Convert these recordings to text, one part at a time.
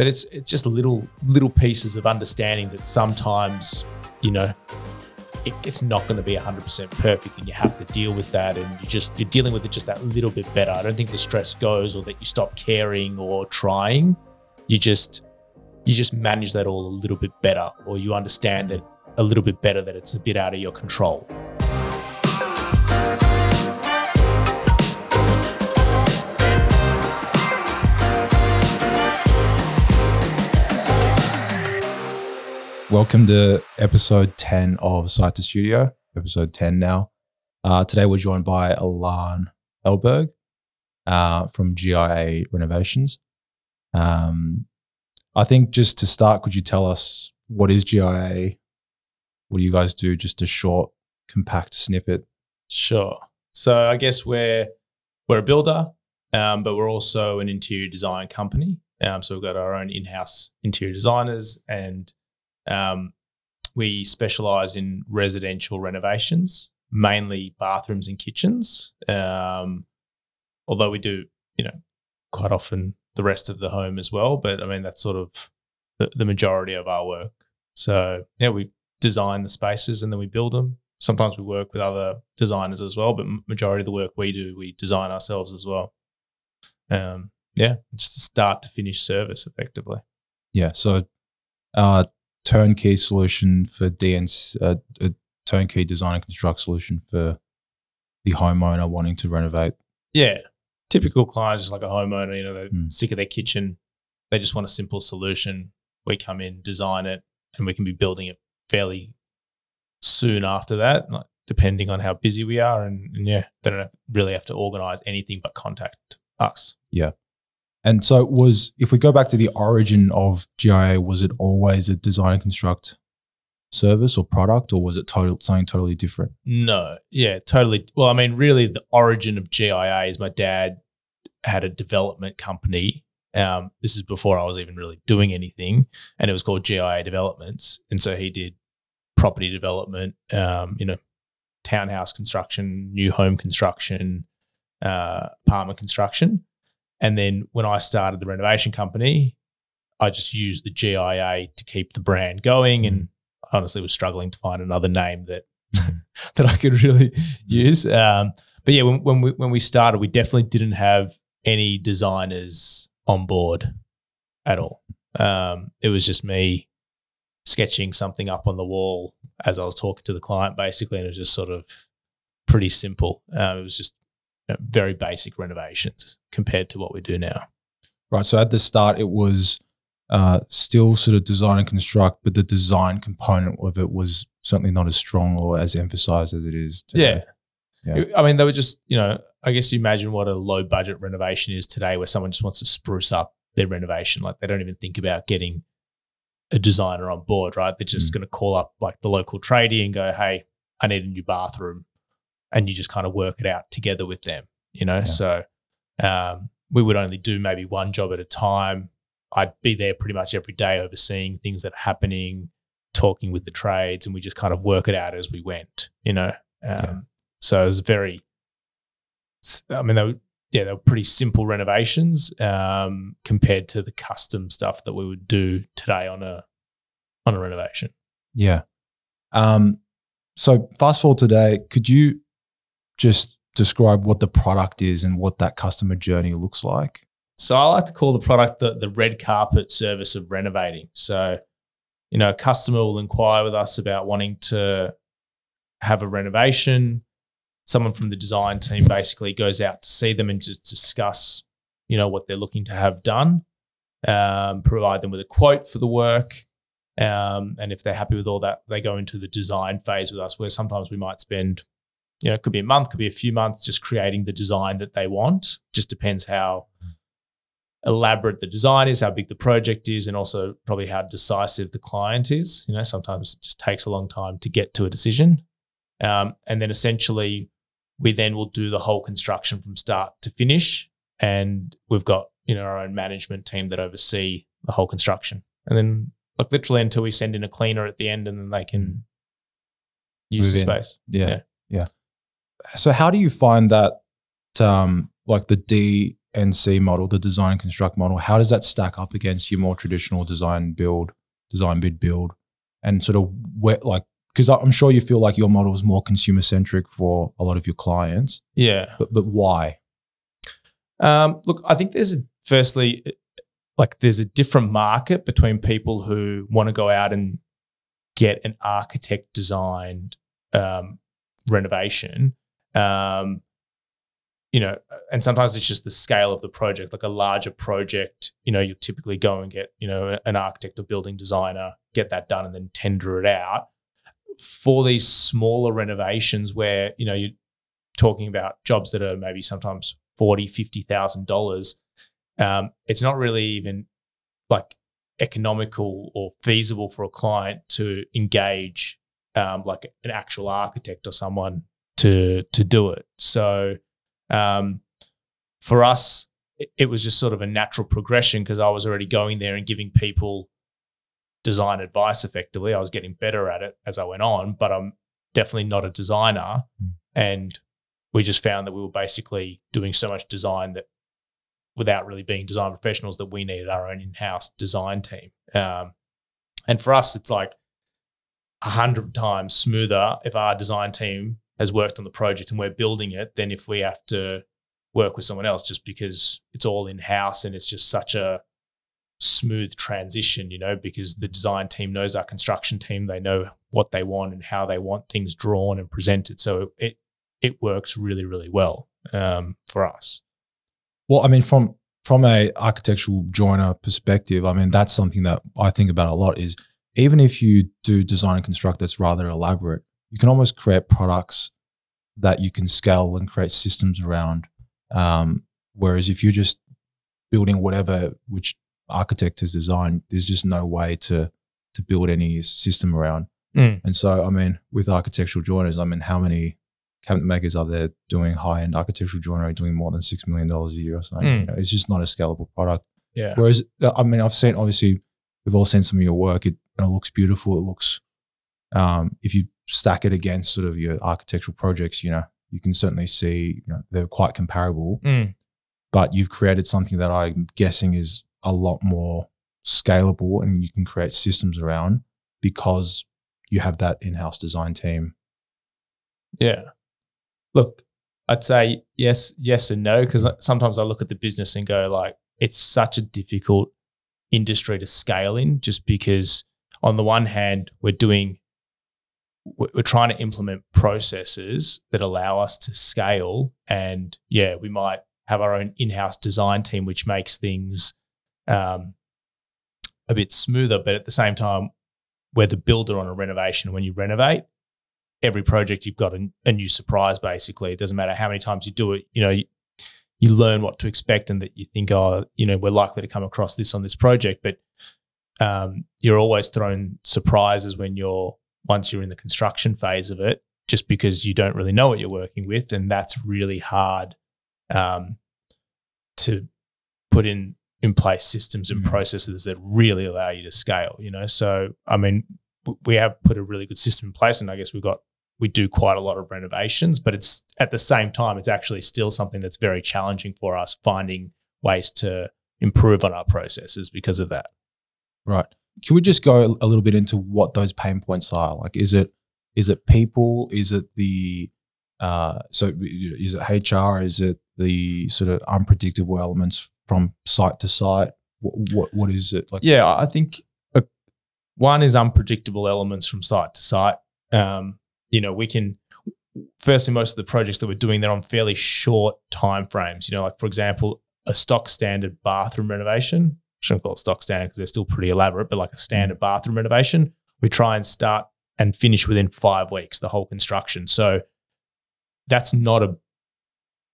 but it's it's just little little pieces of understanding that sometimes you know it, it's not going to be 100% perfect and you have to deal with that and you just you're dealing with it just that little bit better. I don't think the stress goes or that you stop caring or trying. You just you just manage that all a little bit better or you understand it a little bit better that it's a bit out of your control Welcome to episode 10 of Site to Studio, episode 10 now. Uh, today we're joined by Alan Elberg uh, from GIA Renovations. Um, I think just to start, could you tell us what is GIA? What do you guys do? Just a short, compact snippet. Sure. So I guess we're we're a builder, um, but we're also an interior design company. Um, so we've got our own in-house interior designers and um, we specialize in residential renovations, mainly bathrooms and kitchens. Um, although we do, you know, quite often the rest of the home as well. But I mean, that's sort of the, the majority of our work. So yeah, we design the spaces and then we build them. Sometimes we work with other designers as well, but majority of the work we do, we design ourselves as well. Um, yeah, just start to finish service effectively. Yeah. So, uh, turnkey solution for DNC, uh, a turnkey design and construct solution for the homeowner wanting to renovate. Yeah. Typical clients is like a homeowner, you know, they're Mm. sick of their kitchen. They just want a simple solution. We come in, design it, and we can be building it fairly soon after that, like depending on how busy we are. And, and yeah, they don't really have to organize anything but contact us. And so, it was if we go back to the origin of GIA, was it always a design and construct service or product, or was it total something totally different? No, yeah, totally. Well, I mean, really, the origin of GIA is my dad had a development company. Um, this is before I was even really doing anything, and it was called GIA Developments. And so he did property development, um, you know, townhouse construction, new home construction, uh, apartment construction. And then when I started the renovation company, I just used the GIA to keep the brand going, and honestly was struggling to find another name that that I could really use. Um, but yeah, when, when we when we started, we definitely didn't have any designers on board at all. Um, it was just me sketching something up on the wall as I was talking to the client, basically, and it was just sort of pretty simple. Um, it was just know, very basic renovations compared to what we do now. Right. So at the start, it was uh, still sort of design and construct, but the design component of it was certainly not as strong or as emphasized as it is. Today. Yeah. Yeah. I mean, they were just, you know, I guess you imagine what a low budget renovation is today where someone just wants to spruce up their renovation. Like they don't even think about getting a designer on board, right? They're just Mm. going to call up like the local tradie and go, hey, I need a new bathroom. And you just kind of work it out together with them, you know? So um, we would only do maybe one job at a time. I'd be there pretty much every day overseeing things that are happening, talking with the trades, and we just kind of work it out as we went, you know? Um, Yeah. So it was very, I mean, they were, yeah, they were pretty simple renovations um, compared to the custom stuff that we would do today on a on a renovation. Yeah. Um, so fast forward today, could you just describe what the product is and what that customer journey looks like? So I like to call the product the, the red carpet service of renovating. So, you know, a customer will inquire with us about wanting to have a renovation. Someone from the design team basically goes out to see them and just discuss, you know, what they're looking to have done, um, provide them with a quote for the work. Um, and if they're happy with all that, they go into the design phase with us, where sometimes we might spend, you know, it could be a month, could be a few months just creating the design that they want. Just depends how elaborate the design is, how big the project is, and also probably how decisive the client is. You know, sometimes it just takes a long time to get to a decision. Um, and then essentially, we then will do the whole construction from start to finish. And we've got, you know, our own management team that oversee the whole construction. And then, like, literally until we send in a cleaner at the end and then they can use Move the in. space. Yeah. Yeah. So how do you find that um like the NC model, the design and construct model, how does that stack up against your more traditional design build, design bid build, and sort of where like because I'm sure you feel like your model is more consumer centric for a lot of your clients, Yeah. but but why? Um, look, I think there's firstly, like, there's a different market between people who want to go out and get an architect designed um, renovation. Um, you know, and sometimes it's just the scale of the project. Like a larger project, you know, you typically go and get, you know, an architect or building designer, get that done, and then tender it out. For these smaller renovations, where you know you're talking about jobs that are maybe sometimes forty, fifty thousand dollars, um, it's not really even like economical or feasible for a client to engage um, like an actual architect or someone to to do it. So um, for us, it, was just sort of a natural progression because I was already going there and giving people design advice effectively. I was getting better at it as I went on, but I'm definitely not a designer. Mm. And we just found that we were basically doing so much design that without really being design professionals that we needed our own in-house design team. Um, and for us, it's like a hundred times smoother if our design team has worked on the project and we're building it than if we have to work with someone else just because it's all in-house and it's just such a smooth transition, you know, because the design team knows our construction team, they know what they want and how they want things drawn and presented. So it it works really, really well um, for us. Well, I mean, from from a architectural joiner perspective, I mean that's something that I think about a lot. Is even if you do design and construct that's rather elaborate, you can almost create products that you can scale and create systems around. Um, whereas if you're just building whatever which architect has designed, there's just no way to to build any system around. Mm. And so, I mean, with architectural joiners, I mean, how many cabinet makers are there doing high end architectural joinery, doing more than six million dollars a year or something? Mm. You know, it's just not a scalable product. Yeah. Whereas, uh, I mean, I've seen obviously we've all seen some of your work. It, know, looks beautiful. It looks, um, if you stack it against sort of your architectural projects, you know, you can certainly see you know, they're quite comparable. Mm. But you've created something that I'm guessing is a lot more scalable, and you can create systems around because you have that in-house design team. Yeah. Look, I'd say yes, yes, and no, because sometimes I look at the business and go like, it's such a difficult industry to scale in, just because on the one hand we're doing, we're trying to implement processes that allow us to scale, and yeah, we might have our own in-house design team, which makes things um, a bit smoother, but at the same time, we're the builder on a renovation. When you renovate, every project you've got a, a new surprise basically it doesn't matter how many times you do it you know you, you learn what to expect and that you think oh you know we're likely to come across this on this project but um, you're always thrown surprises when you're once you're in the construction phase of it just because you don't really know what you're working with and that's really hard um, to put in in place systems and Mm. processes that really allow you to scale you know so i mean we have put a really good system in place and i guess we've got we do quite a lot of renovations but it's at the same time it's actually still something that's very challenging for us finding ways to improve on our processes because of that Right. Can we just go a little bit into what those pain points are? Like, is it is it people? Is it the uh, so is it HR? Is it the sort of unpredictable elements from site to site? What what, what is it like? yeah i think uh, one is unpredictable elements from site to site um, you know we can firstly most of the projects that we're doing they're on fairly short time frames you know like for example a stock standard bathroom renovation shouldn't call it stock standard because they're still pretty elaborate but like a standard bathroom renovation we try and start and finish within five weeks the whole construction so that's not a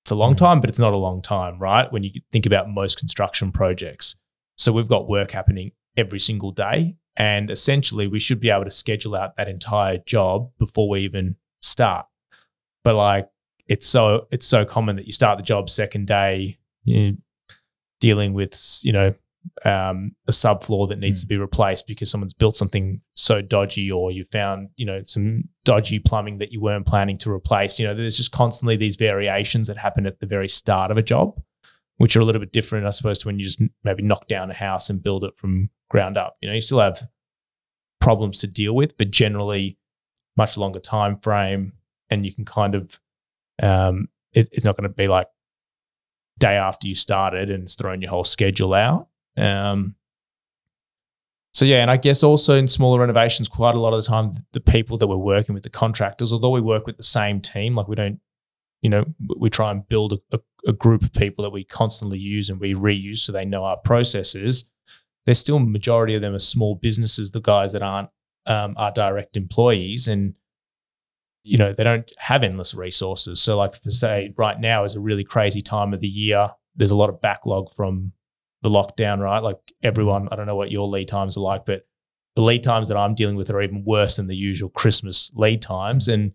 it's a long Mhm. time but it's not a long time right when you think about most construction projects so we've got work happening every single day. And essentially, we should be able to schedule out that entire job before we even start. But like, it's so it's so common that you start the job second day, you know, dealing with you know um, a subfloor that needs Mm. to be replaced because someone's built something so dodgy, or you found you know some dodgy plumbing that you weren't planning to replace. You know, there's just constantly these variations that happen at the very start of a job which are a little bit different, I suppose, to when you just maybe knock down a house and build it from ground up. You know, you still have problems to deal with, but generally much longer time frame, and you can kind of um, it, it's not going to be like day after you started and it's thrown your whole schedule out. Um, so yeah, and I guess also in smaller renovations, quite a lot of the time, the people that we're working with, the contractors, although we work with the same team, like we don't, you know, we try and build a, a, group of people that we constantly use and we reuse so they know our processes. There's still majority of them are small businesses, the guys that aren't um, our direct employees, and you know they don't have endless resources. So, like for say, right now is a really crazy time of the year. There's a lot of backlog from the lockdown, right? Like everyone, I don't know what your lead times are like, but the lead times that I'm dealing with are even worse than the usual Christmas lead times. And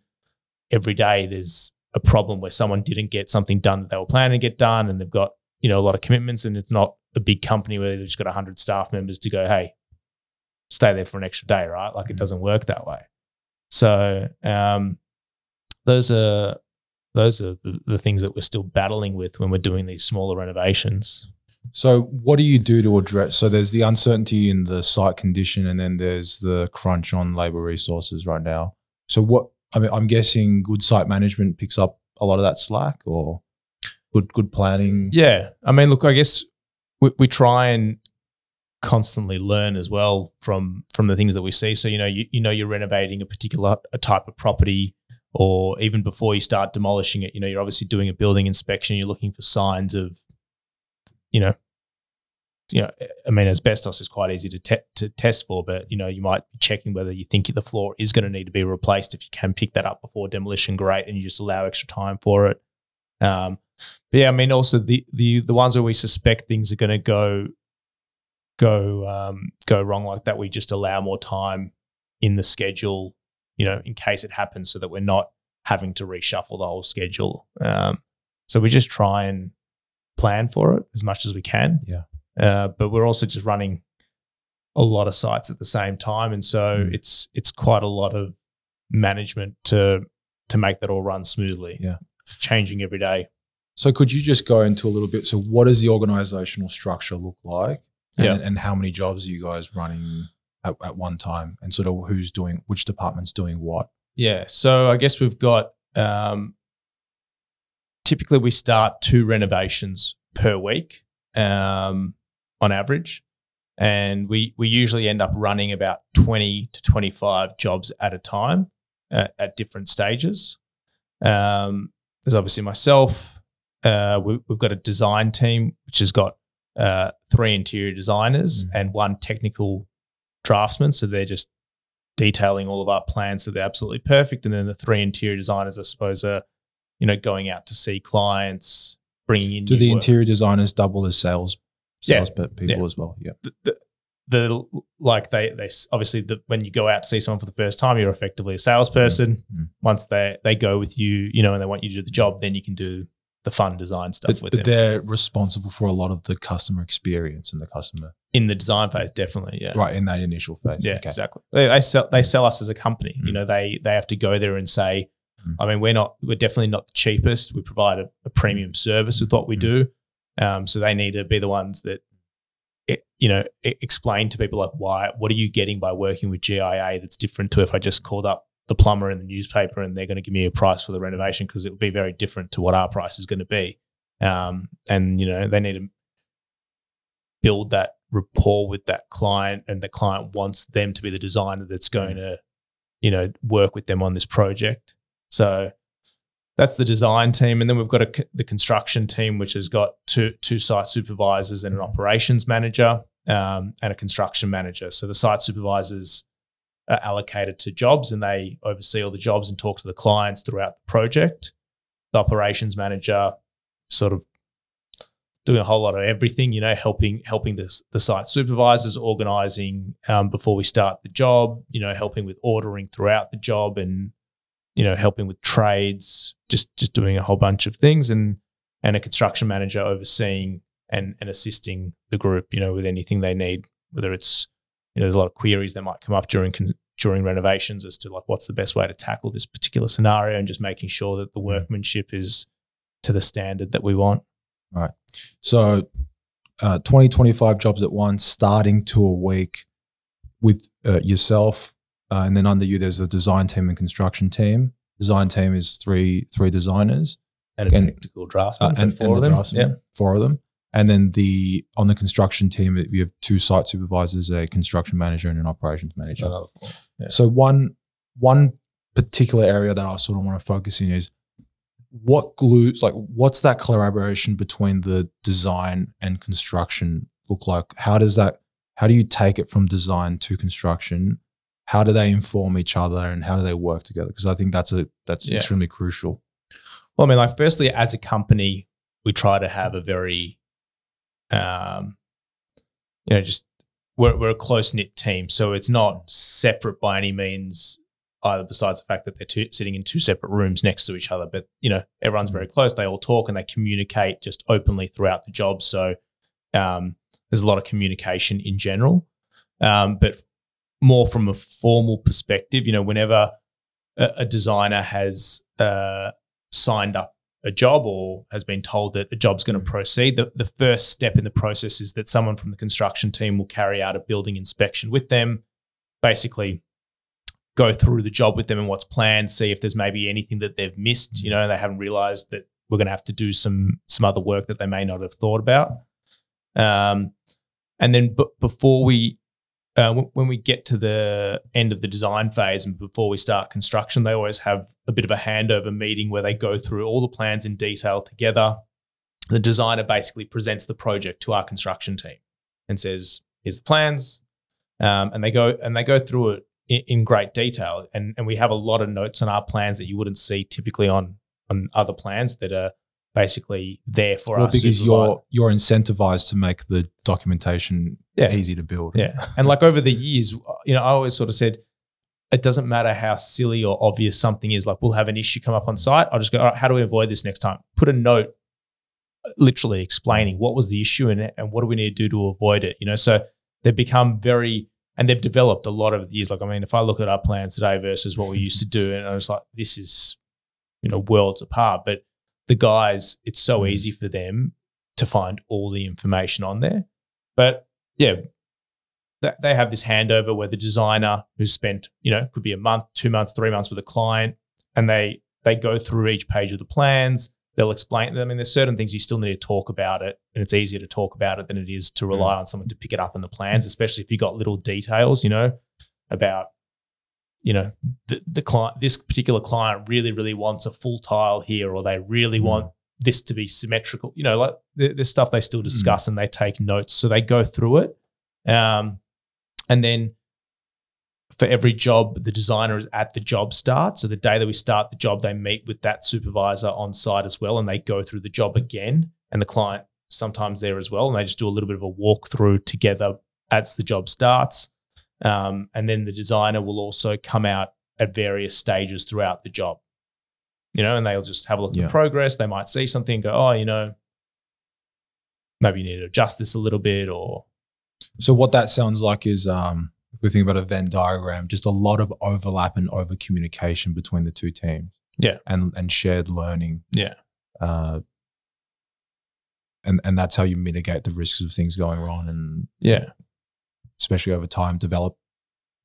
every day there's a problem where someone didn't get something done that they were planning to get done, and they've got you know a lot of commitments, and it's not a big company where they've just got 100 staff members to go, hey, stay there for an extra day, right? Like it doesn't work that way. So um, those are those are the, the things that we're still battling with when we're doing these smaller renovations. So, what do you do to address? So, there's the uncertainty in the site condition, and then there's the crunch on labor resources right now. So, what I mean, I'm guessing good site management picks up a lot of that slack, or good good planning. Yeah, I mean, look, I guess we, we try and constantly learn as well from from the things that we see. So, you know, you, you know, you're renovating a particular a type of property or even before you start demolishing it, you know, you're obviously doing a building inspection. You're looking for signs of, you know, you know, I mean, asbestos is quite easy to te- to test for, but you know, you might be checking whether you think the floor is going to need to be replaced. If you can pick that up before demolition, great, and you just allow extra time for it. Um, but yeah, I mean, also the the the ones where we suspect things are going to go go um, go wrong like that, we just allow more time in the schedule you know, in case it happens so that we're not having to reshuffle the whole schedule. Um, so we just try and plan for it as much as we can. Yeah. Uh, but we're also just running a lot of sites at the same time, and so mm. it's it's quite a lot of management to to make that all run smoothly. Yeah, it's changing every day. So could you just go into a little bit? So what does the organizational structure look like? And, yeah. and how many jobs are you guys running at, at one time and sort of who's doing which department's doing what? Yeah. So I guess we've got um, typically we start two renovations per week um, on average. And we, we usually end up running about 20 to 25 jobs at a time uh, at different stages. Um, there's obviously myself. Uh, we, have got a design team, which has got uh, three interior designers mm-hmm. and one technical draftsmen. So they're just detailing all of our plans so they're absolutely perfect. And then the three interior designers, I suppose, are you know going out to see clients, bringing in. Do the work. interior designers double as sales sales yeah. people yeah. as well? Yeah. The, the, the, like they they obviously the, when you go out to see someone for the first time, you're effectively a salesperson. Mm-hmm. Once they they go with you, you know, and they want you to do the job, then you can do the fun design stuff but, with but them. they're responsible for a lot of the customer experience and the customer in the design phase, definitely. Yeah, right in that initial phase. Yeah, okay. exactly. They, they, sell they sell us as a company. Mm. You know, they they have to go there and say, mm. I mean, we're not we're definitely not the cheapest. We provide a, a premium service with what we mm. do. Um, so they need to be the ones that. It, you know, explain to people like why. What are you getting by working with GIA that's different to if I just called up the plumber in the newspaper and they're going to give me a price for the renovation because it would be very different to what our price is going to be. Um, and you know they need to build that rapport with that client, and the client wants them to be the designer that's going to, you know, work with them on this project. So that's the design team, and then we've got a, the construction team, which has got two two site supervisors and an operations manager um, and a construction manager. So the site supervisors are allocated to jobs and they oversee all the jobs and talk to the clients throughout the project. The operations manager sort of doing a whole lot of everything, you know, helping helping the, the site supervisors, organizing um, before we start the job, you know, helping with ordering throughout the job and, you know, helping with trades, just just doing a whole bunch of things and and a construction manager overseeing and, and assisting the group, you know, with anything they need, whether it's you know, there's a lot of queries that might come up during during renovations as to like what's the best way to tackle this particular scenario and just making sure that the mm. workmanship is to the standard that we want. Right. So, uh, 20, 25 jobs at once, starting to a week with uh, yourself. Uh, and then under you, there's the design team and construction team. Design team is three three designers And a And- technical draftsman. uh, and, four and of the them. four of them. And then the on the construction team, we have two site supervisors, a construction manager, and an operations manager. Four. Yeah. So one one particular area that I sort of want to focus in is what glues like what's that collaboration between the design and construction look like? How does that how do you take it from design to construction? How do they inform each other and how do they work together? Because I think that's a that's Yeah. extremely crucial. Well, I mean, like, firstly, as a company, we try to have a very, um, you know, just we're, we're a close knit team. So it's not separate by any means, either besides the fact that they're two, sitting in two separate rooms next to each other. But, you know, everyone's very close. They all talk and they communicate just openly throughout the job. So um, there's a lot of communication in general. Um, but more from a formal perspective, you know, whenever a, a designer has, uh, signed up a job or has been told that a job's going to proceed, the, the first step in the process is that someone from the construction team will carry out a building inspection with them, basically go through the job with them and what's planned, see if there's maybe anything that they've missed, you know, they haven't realized that we're going to have to do some some other work that they may not have thought about. Um, and then b- before we uh, when we get to the end of the design phase and before we start construction, they always have a bit of a handover meeting where they go through all the plans in detail together. The designer basically presents the project to our construction team and says, "Here's the plans," um, and they go and they go through it in, in great detail. And and we have a lot of notes on our plans that you wouldn't see typically on on other plans that are basically there for Well, us because you're you're incentivized to make the documentation Yeah. easy to build. Yeah. And like over the years, uh, you know, I always sort of said, it doesn't matter how silly or obvious something is. Like we'll have an issue come up on site. I'll just go, all right, how do we avoid this next time? Put a note uh, literally explaining what was the issue and, and what do we need to do to avoid it. You know, so they've become very and they've developed a lot of the years. Like, I mean, if I look at our plans today versus what we used to do, and I was like, this is, you know, worlds apart. But the guys, it's so mm. easy for them to find all the information on there. But yeah, they have this handover where the designer who's spent, you know, could be a month, two months, three months with a client, and they they go through each page of the plans. They'll explain them. I mean, there's certain things you still need to talk about it, and it's easier to talk about it than it is to mm. rely on someone to pick it up in the plans, especially if you got little details, you know, about you know the, the client. This particular client really, really wants a full tile here, or they really Mm. want this to be symmetrical. You know, like there- there's stuff they still discuss and they take notes, so they go through it. Um, and then for every job, the designer is at the job start. So the day that we start the job, they meet with that supervisor on site as well, and they go through the job again. And the client sometimes there as well, and they just do a little bit of a walkthrough together as the job starts. Um, and then the designer will also come out at various stages throughout the job. You know, and they'll just have a look Yeah. at progress. They might see something, go, oh, you know, maybe you need to adjust this a little bit, or So what that sounds like is um if we think about a Venn diagram, just a lot of overlap and over communication between the two teams. Yeah. And and shared learning. Yeah. Uh and and that's how you mitigate the risks of things going wrong and yeah, especially over time develop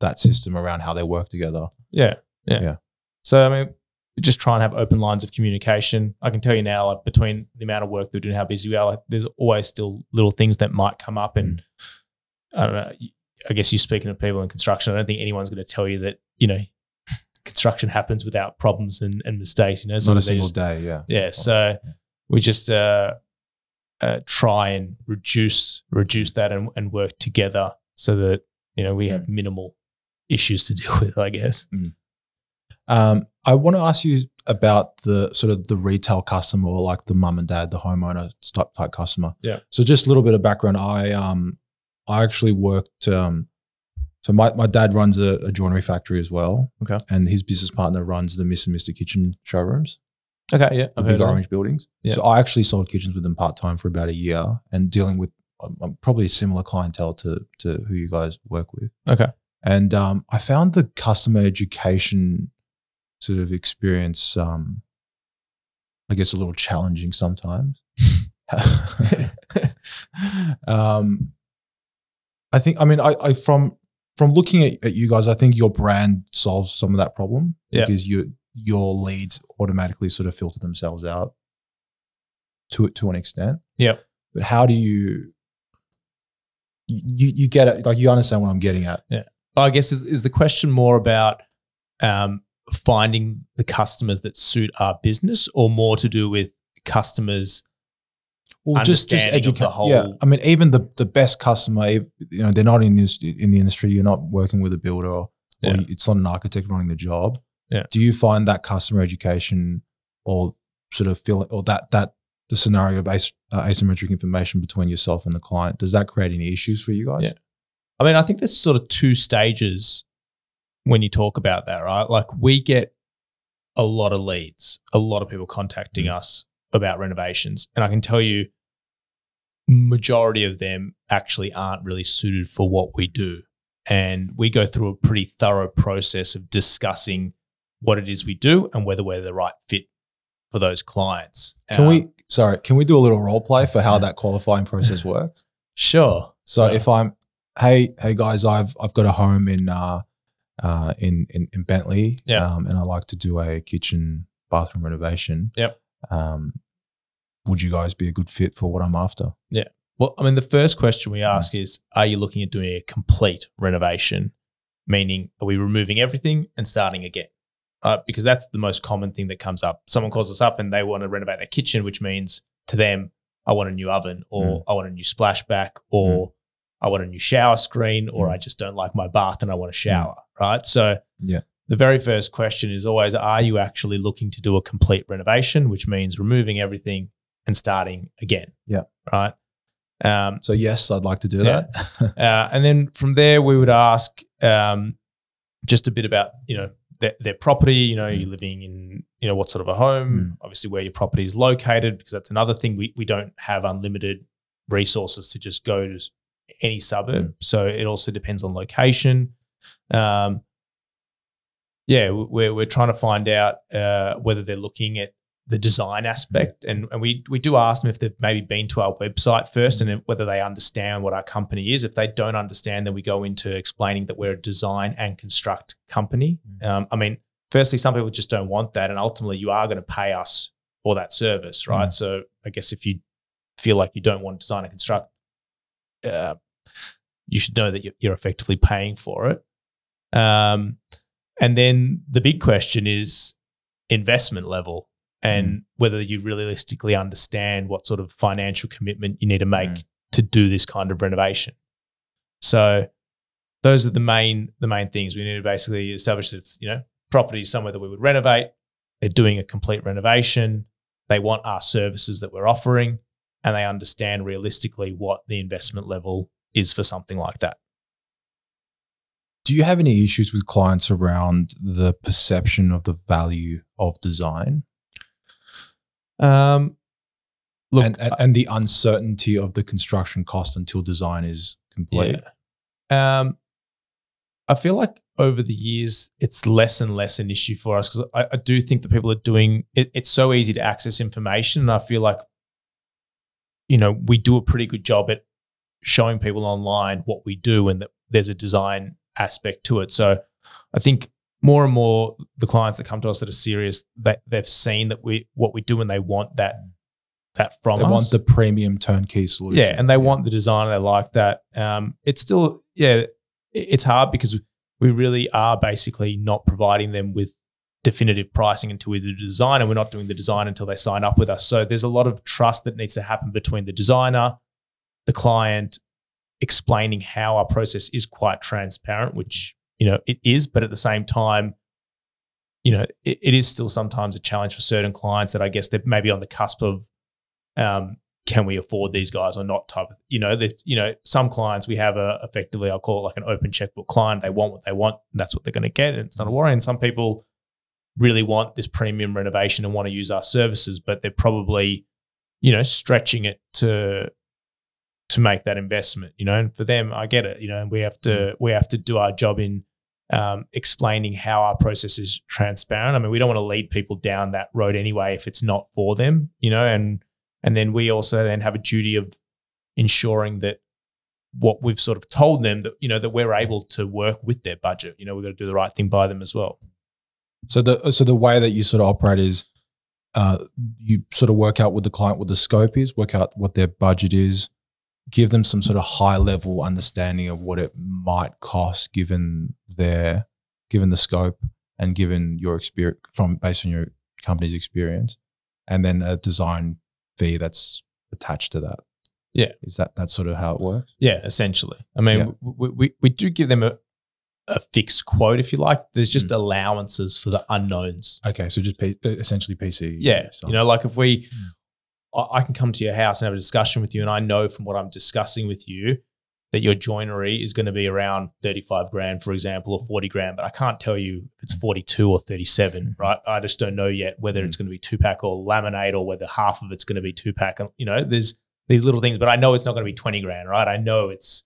that system around how they work together. Yeah, yeah, Yeah. So I mean, just try and have open lines of communication. I can tell you now, like between the amount of work they're doing, how busy we are, like there's always still little things that might come up. And I don't know. I guess you're speaking to people in construction. I don't think anyone's going to tell you that you know construction happens without problems and, and mistakes. You know, not a single just- day, yeah. yeah. So we just uh, uh, try and reduce reduce that and, and work together so that you know we have minimal issues to deal with. I guess. Um, I want to ask you about the sort of the retail customer or like the mum and dad, the homeowner type type customer. Yeah. So just a little bit of background. I um I actually worked um so my, my dad runs a, a joinery factory as well. Okay. And his business partner runs the Miss and Mr. Kitchen showrooms, Okay. Yeah. the big orange buildings. Yeah. So I actually sold kitchens with them part time for about a year and dealing with um, um, probably a similar clientele to to who you guys work with. Okay. And um, I found the customer education sort of experience, um, I guess, a little challenging sometimes. um, I think. I mean, I, I from from looking at, at you guys, I think your brand solves some of that problem Yeah. because you your leads automatically sort of filter themselves out to to an extent. Yep. But how do you you you get it? Like you understand what I'm getting at? Yeah. I guess is, is the question more about um, finding the customers that suit our business, or more to do with customers? Well, just just educate. the whole- yeah, I mean, even the the best customer, if- you know, they're not in this in the industry. You're not working with a builder, or Yeah. it's not an architect running the job. Yeah. Do you find that customer education, or sort of feel, or that that the scenario of as, uh, asymmetric information between yourself and the client, does that create any issues for you guys? Yeah. I mean, I think there's sort of two stages when you talk about that, right? Like we get a lot of leads, a lot of people contacting us about renovations, and I can tell you, majority of them actually aren't really suited for what we do, and we go through a pretty thorough process of discussing what it is we do and whether we're the right fit for those clients. Can Um, we? Sorry, can we do a little role play for how that qualifying process works? Sure. So Yeah. if I'm, hey, hey guys, I've I've got a home in uh, uh, in, in in Bentley, Yeah. um, and I like to do a kitchen bathroom renovation. Yep. Um, would you guys be a good fit for what I'm after? Yeah. Well, I mean, the first question we ask is Are you looking at doing a complete renovation? Meaning, are we removing everything and starting again? Uh, because that's the most common thing that comes up. Someone calls us up and they want to renovate their kitchen, which means to them, I want a new oven or I want a new splashback or I want a new shower screen or Mm. I just don't like my bath and I want a shower, right? So, Yeah. the very first question is always Are you actually looking to do a complete renovation, which means removing everything and starting again? Yeah. Right. Um, So yes, I'd like to do Yeah. that. uh, and then from there, we would ask um, just a bit about you know their, their property. You know, you're living in you know what sort of a home. Obviously, where your property is located, because that's another thing. We we don't have unlimited resources to just go to any suburb. So it also depends on location. Um, yeah, we- we're we're trying to find out uh, whether they're looking at the design aspect, and, and we we do ask them if they've maybe been to our website first, and whether they understand what our company is. If they don't understand, then we go into explaining that we're a design and construct company. Um, I mean, firstly, some people just don't want that, and ultimately, you are going to pay us for that service, right? So, I guess if you feel like you don't want to design and construct, uh, you should know that you're, you're effectively paying for it. Um, and then the big question is investment level and whether you realistically understand what sort of financial commitment you need to make Mm. to do this kind of renovation. So those are the main the main things we need to basically establish that you know property is somewhere that we would renovate. They're doing a complete renovation. They want our services that we're offering, and they understand realistically what the investment level is for something like that. Do you have any issues with clients around the perception of the value of design Um, look, and, and, and the uncertainty of the construction cost until design is complete? Yeah. Um, I feel like over the years, it's less and less an issue for us because I, I do think that people are doing it. It's so easy to access information. And I feel like, you know, we do a pretty good job at showing people online what we do and that there's a design aspect to it. So I think more and more the clients that come to us that are serious, that they've seen that we what we do and they want that that from us. They us. want the premium turnkey solution. Yeah, and they want the design. They like that. Um, it's still, yeah, it's hard because we really are basically not providing them with definitive pricing until we do the design, and we're not doing the design until they sign up with us. So there's a lot of trust that needs to happen between the designer, the client, explaining how our process is quite transparent, which you know it is, but at the same time. You know, it, it is still sometimes a challenge for certain clients that I guess they're maybe on the cusp of um, can we afford these guys or not type of you know that you know some clients we have a effectively I'll call it like an open checkbook client they want what they want and that's what they're going to get and it's not a worry and some people really want this premium renovation and want to use our services but they're probably you know stretching it to to make that investment you know and for them I get it you know and we have to we have to do our job in um, explaining how our process is transparent I mean we don't want to lead people down that road anyway if it's not for them you know and And then we also then have a duty of ensuring that what we've sort of told them that you know that we're able to work with their budget. You know, we've got to do the right thing by them as well. So the so the way that you sort of operate is uh, you sort of work out with the client what the scope is, work out what their budget is, give them some sort of high level understanding of what it might cost given their given the scope and given your experience from based on your company's experience, and then a design fee that's attached to that. Yeah. is that that's sort of how it works? Yeah, essentially. I mean, Yeah. we, we, we do give them a, a fixed quote, if you like. There's just Mm. allowances for the unknowns. Okay, so just P- essentially PC. Yeah. stuff. You know, like if we, I, I can come to your house and have a discussion with you, and I know from what I'm discussing with you that your joinery is going to be around 35 grand, for example, or 40 grand, but I can't tell you if it's 42 or 37, right? I just don't know yet whether it's going to be two pack or laminate or whether half of it's going to be two pack. You know, there's these little things, but I know it's not going to be 20 grand, right? I know it's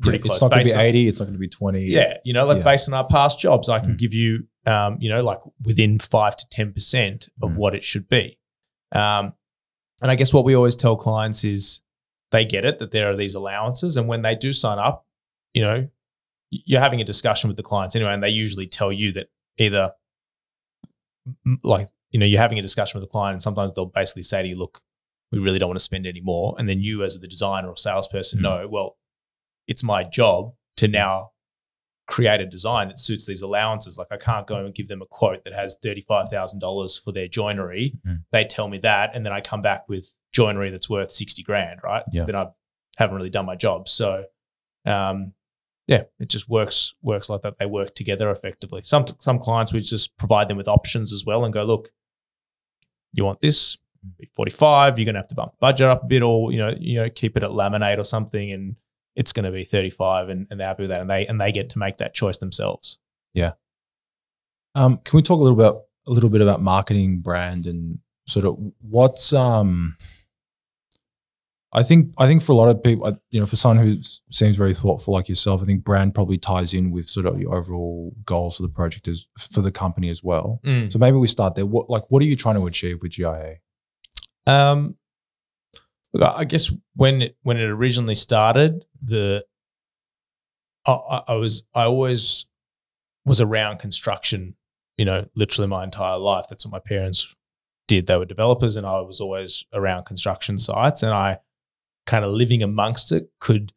pretty Yeah, close. It's not going to be on- eighty. It's not going to be twenty. yeah, you know, like Yeah. based on our past jobs, I can Mm. give you, um, you know, like within five to ten percent of Mm. what it should be. Um, and I guess what we always tell clients is they get it that there are these allowances, and when they do sign up, you know, you're having a discussion with the clients anyway, and they usually tell you that either, like, you know, you're having a discussion with the client, and sometimes they'll basically say to you, "Look, we really don't want to spend any more," and then you, as the designer or salesperson, Mm. know, well, it's my job to now create a design that suits these allowances. Like I can't go and give them a quote that has $35,000 for their joinery. Mhm. They tell me that. And then I come back with joinery that's worth 60 grand, right? Yeah. Then I haven't really done my job. So, um, yeah, it just works, works like that. They work together effectively. Some, some clients, we just provide them with options as well and go, look, you want this, be 45, you're going to have to bump the budget up a bit or, you know, you know, keep it at laminate or something. And, it's going to be 35 and, and they're happy with that and they and they get to make that choice themselves yeah Um, can we talk a little bit a little bit about marketing, brand, and sort of what's um. I think I think for a lot of people, you know, for someone who seems very thoughtful like yourself, I think brand probably ties in with sort of your overall goals for the project as for the company as well. So maybe we start there. What like what are you trying to achieve with GIA? um look I guess when it when it originally started the I, I was I always was around construction you know literally my entire life that's what my parents did they were developers and I was always around construction sites and I kind of living amongst it could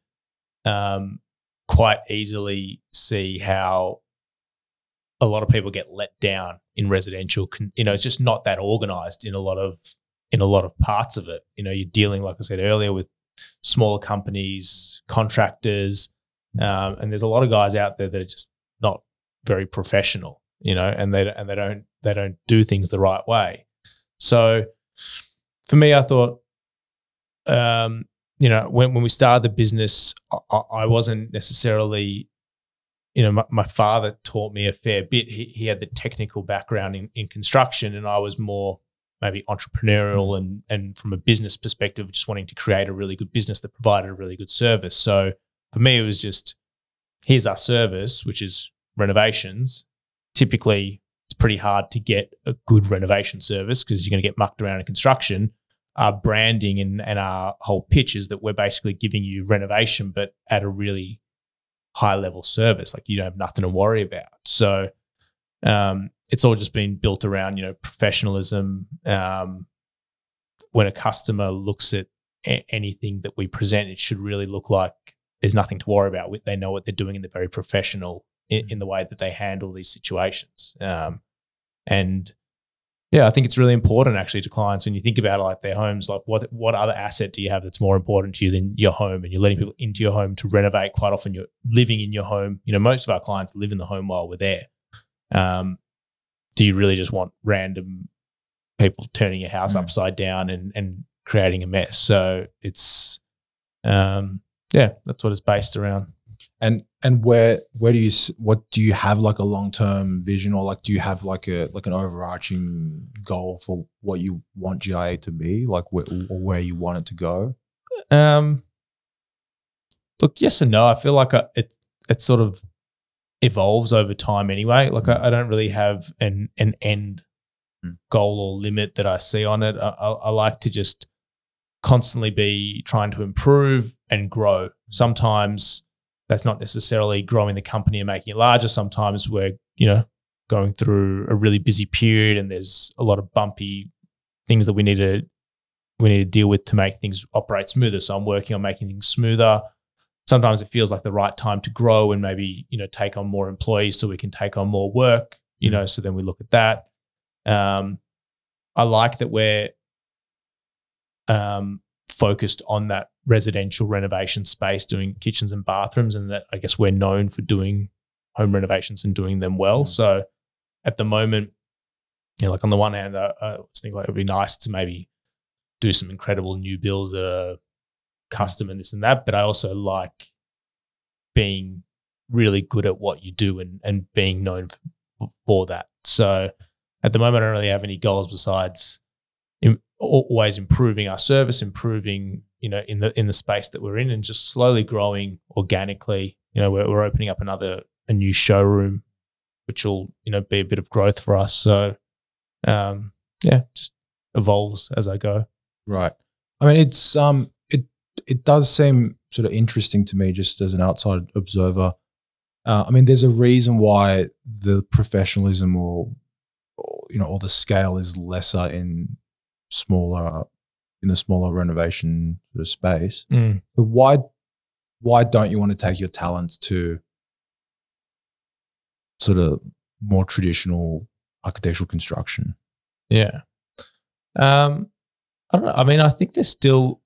um, quite easily see how a lot of people get let down in residential. You know, it's just not that organized in a lot of in a lot of parts of it. You know, you're dealing, like I said earlier, with smaller companies, contractors, um, and there's a lot of guys out there that are just not very professional. You know, and they and they don't they don't do things the right way. So, for me, I thought um, you know, when, when we started the business, I, I wasn't necessarily, you know, my, my father taught me a fair bit. He, he had the technical background in, in construction, and I was more maybe entrepreneurial and and from a business perspective, just wanting to create a really good business that provided a really good service. So for me, it was just here's our service, which is renovations. Typically, it's pretty hard to get a good renovation service because you're going to get mucked around in construction our branding and, and our whole pitch is that we're basically giving you renovation, but at a really high level service. Like you don't have nothing to worry about. So um, it's all just been built around, you know, professionalism. Um, when a customer looks at a- anything that we present, it should really look like there's nothing to worry about. They know what they're doing and they're very professional in, in the way that they handle these situations. Um, and yeah, I think it's really important actually to clients when you think about it, like their homes, like what what other asset do you have that's more important to you than your home? And you're letting people into your home to renovate. Quite often, you're living in your home. You know, most of our clients live in the home while we're there. Um, do you really just want random people turning your house Mm. upside down and and creating a mess? So it's, um, yeah, that's what it's based around. And and where where do you what do you have like a long term vision or like do you have like a like an overarching goal for what you want GIA to be like where, or where you want it to go? Um, look, yes and no. I feel like I, it it sort of evolves over time anyway. Like I, I don't really have an an end Mm. goal or limit that I see on it. I, I, I like to just constantly be trying to improve and grow. Sometimes that's not necessarily growing the company and making it larger. Sometimes we're, you know, going through a really busy period and there's a lot of bumpy things that we need to we need to deal with to make things operate smoother. So I'm working on making things smoother. Sometimes it feels like the right time to grow and maybe, you know, take on more employees so we can take on more work, you know, so then we look at that. Um, I like that we're um, focused on that residential renovation space, doing kitchens and bathrooms, and that I guess we're known for doing home renovations and doing them well. Mm. So at the moment, you know, like on the one hand, I, I was thinking like it would be nice to maybe do some incredible new builds that are custom and this and that, but I also like being really good at what you do and and being known for, for that. So at the moment, I don't really have any goals besides im- always improving our service, improving you know in the in the space that we're in, and just slowly growing organically. You know, we're, we're opening up another a new showroom, which will you know be a bit of growth for us. So um, yeah, just evolves as I go. Right. I mean, it's um, it does seem sort of interesting to me, just as an outside observer. Uh, I mean, there's a reason why the professionalism or, or you know, or the scale is lesser in smaller in the smaller renovation sort of space. But why why don't you want to take your talents to sort of more traditional architectural construction? Yeah. Um, I don't know. I mean, I think there's still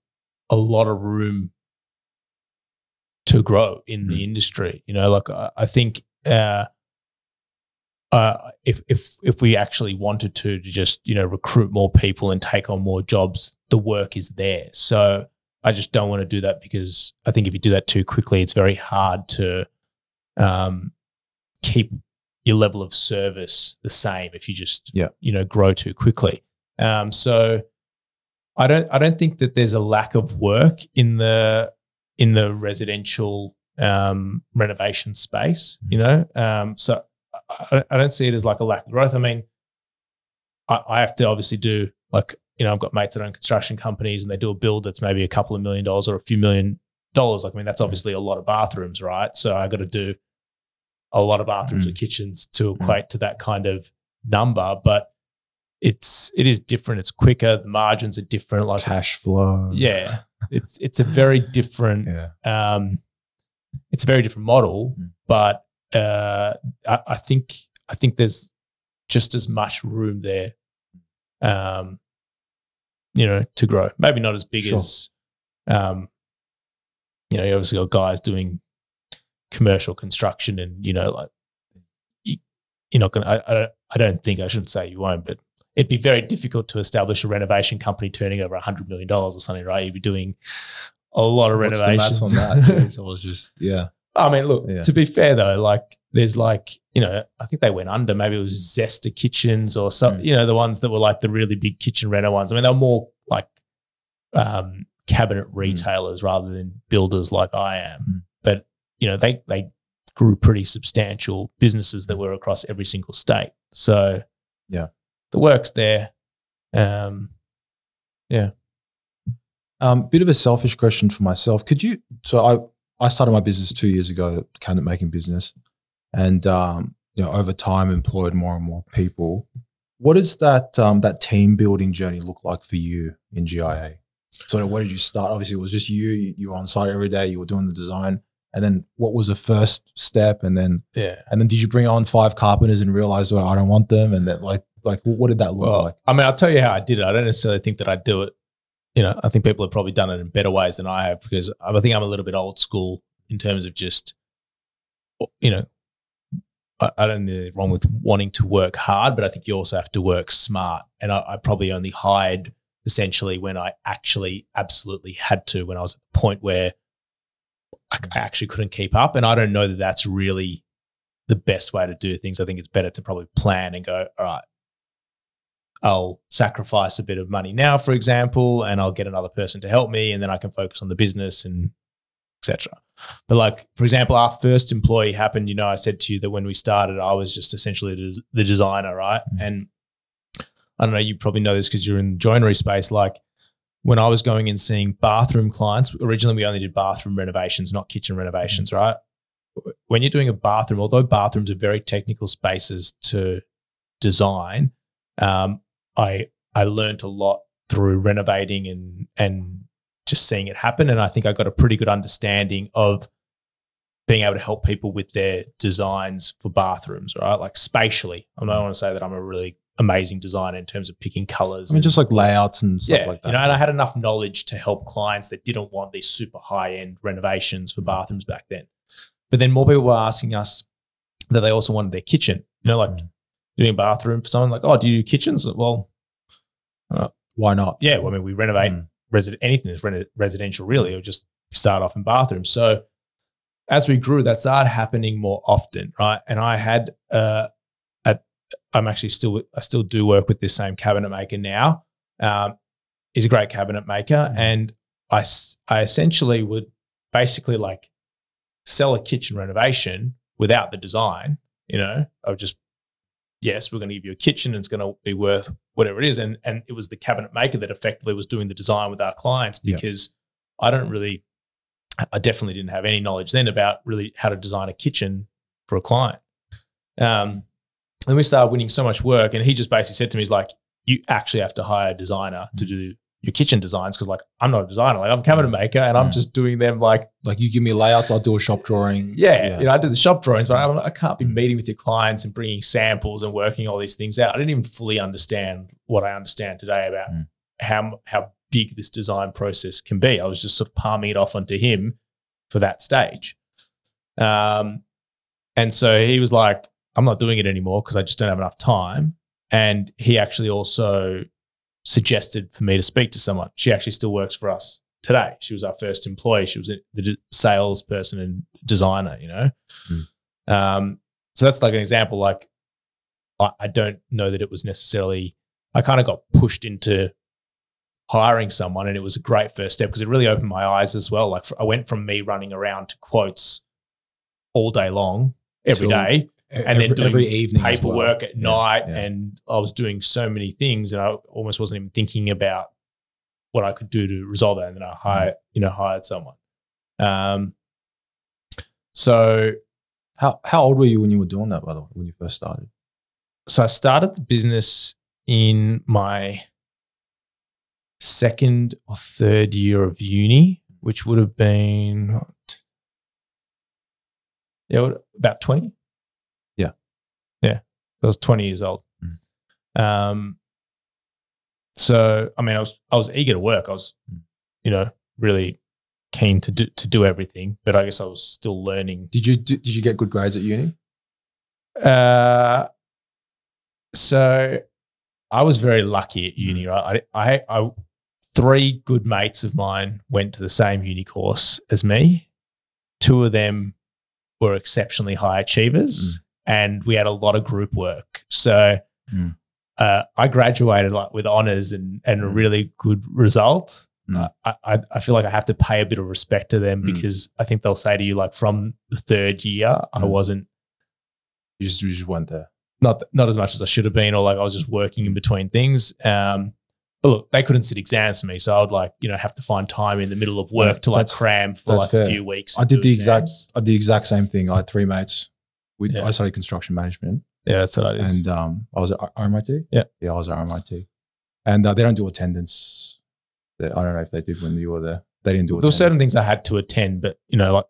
a lot of room to grow in the industry. You know, like I, I think uh, uh, if if if we actually wanted to, to just you know recruit more people and take on more jobs, the work is there. So I just don't want to do that because I think if you do that too quickly, it's very hard to um, keep your level of service the same if you just Yeah. you know grow too quickly. Um, so I don't I don't think that there's a lack of work in the in the residential um, renovation space. You know, um, so I, I don't see it as like a lack of growth. I mean, I, I have to obviously do like you know I've got mates that own construction companies and they do a build that's maybe a couple of million dollars or a few million dollars. Like I mean that's obviously a lot of bathrooms, right? So I got to do a lot of bathrooms Mm. or kitchens to equate to that kind of number, but it's it is different. It's quicker. The margins are different. Like Cash flow. yeah, it's it's a very different Yeah. um, it's a very different model, Mm. but uh, I, I think I think there's just as much room there, um, you know, to grow. Maybe not as big Sure. as, um, you know, you obviously got guys doing commercial construction, and you know, like you, you're not gonna. I, I don't. I don't think I shouldn't say you won't, but it'd be very difficult to establish a renovation company turning over hundred million dollars or something, right? You'd be doing a lot of What's renovations on that? I was just yeah. I mean, look, Yeah. to be fair though, like there's like, you know, I think they went under. Maybe it was Zesta Kitchens or some, Mm. you know, the ones that were like the really big kitchen reno ones. I mean, they were more like um, cabinet retailers rather than builders like I am. Mm. But, you know, they they grew pretty substantial businesses that were across every single state. So Yeah. The work's there. Um, yeah. Um, bit of a selfish question for myself. Could you? So I I started my business two years ago, cabinet making business, and um, you know over time employed more and more people. What does that um, that team building journey look like for you in GIA? So where did you start? Obviously, it was just you. You you were on site every day. You were doing the design, and then what was the first step? And then yeah. and then did you bring on five carpenters and realize, well, I don't want them? And that like like what did that look Well, like? I mean, I'll tell you how I did it. I don't necessarily think that I do it. You know, I think people have probably done it in better ways than I have because I think I'm a little bit old school in terms of just, you know, I, I don't there's wrong with wanting to work hard, but I think you also have to work smart. And I, I probably only hired essentially when I actually absolutely had to, when I was at the point where I, I actually couldn't keep up. And I don't know that that's really the best way to do things. I think it's better to probably plan and go, all right, I'll sacrifice a bit of money now, for example, and I'll get another person to help me, and then I can focus on the business and etc. But like, for example, our first employee happened. You know, I said to you that when we started, I was just essentially the, designer, right? Mhm. And I don't know, you probably know this because you're in the joinery space. Like when I was going and seeing bathroom clients, originally we only did bathroom renovations, not kitchen renovations, right? When you're doing a bathroom, although bathrooms are very technical spaces to design, um, I I learned a lot through renovating and and just seeing it happen. And I think I got a pretty good understanding of being able to help people with their designs for bathrooms, right? Like spatially. I don't want to say that I'm a really amazing designer in terms of picking colors. I mean, just like layouts and stuff yeah, like that. you know, and I had enough knowledge to help clients that didn't want these super high end renovations for bathrooms back then. But then more people were asking us that they also wanted their kitchen. You know, like Mm. Doing a bathroom for someone, like, oh, do you do kitchens? Well, Why not? yeah, well, I mean, we renovate Mm. resi- anything that's residential, really, or just start off in bathrooms. So as we grew, that started happening more often, right? And I had, uh, a, I'm actually still, I still do work with this same cabinet maker now. Um, he's a great cabinet maker, Mhm. and I essentially would basically like sell a kitchen renovation without the design. You know, I would just yes, we're going to give you a kitchen and it's going to be worth whatever it is. And and it was the cabinet maker that effectively was doing the design with our clients Yeah. because I don't really, I definitely didn't have any knowledge then about really how to design a kitchen for a client. Um, and we started winning so much work, and he just basically said to me, "He's like, you actually have to hire a designer to do your kitchen designs because like I'm not a designer, like I'm a cabinet maker, and I'm Mm. just doing them like Like you give me layouts, I'll do a shop drawing. yeah, you know, I do the shop drawings, but I, I can't Mm. be meeting with your clients and bringing samples and working all these things out. I didn't even fully understand what I understand today about Mm. how how big this design process can be. I was just sort of palming it off onto him for that stage. Um, and so he was like, "I'm not doing it anymore because I just don't have enough time." And he actually also suggested for me to speak to someone. She actually still works for us today. She was our first employee. She was the salesperson and designer, you know? Um, so that's like an example. Like, I, I don't know that it was necessarily, I kind of got pushed into hiring someone and it was a great first step because it really opened my eyes as well. Like, I went from me running around to quotes all day long, every Till day and and then doing every evening as well. paperwork at Yeah, night yeah. and I was doing so many things and I almost wasn't even thinking about what I could do to resolve that and then I hired you know hired someone um so How how old were you when you were doing that? By the way, when you first started, so I started the business in my second or third year of uni which would have been yeah about 20 Yeah. yeah I was 20 years old Um, so I mean, I was I was eager to work. I was, Mm. you know, really keen to do to do everything, but I guess I was still learning. did you did, did you get good grades at uni? Uh, so I was very lucky at uni. Right, I, I, I three good mates of mine went to the same uni course as me. Two of them were exceptionally high achievers, and we had a lot of group work. So Mm. uh, I graduated like with honors and and a Mm. really good result. Mm. I, I I feel like I have to pay a bit of respect to them Mm. because I think they'll say to you like from the third year I Mm. wasn't You just you just went there. not not as much as I should have been, or like I was just working in between things. Um, but look, they couldn't sit exams for me, so I would like you know have to find time in the middle of work Right, to like cram for like fair. a few weeks. I did the exact. I did the exact same thing. I had three mates. We, Yeah. I studied construction management, Yeah, that's what I did. and um, I was at RMIT. Yeah. yeah, I was at RMIT, and uh, they don't do attendance. I don't know if they did when you were there. They didn't do. there were certain things I had to attend, but you know, like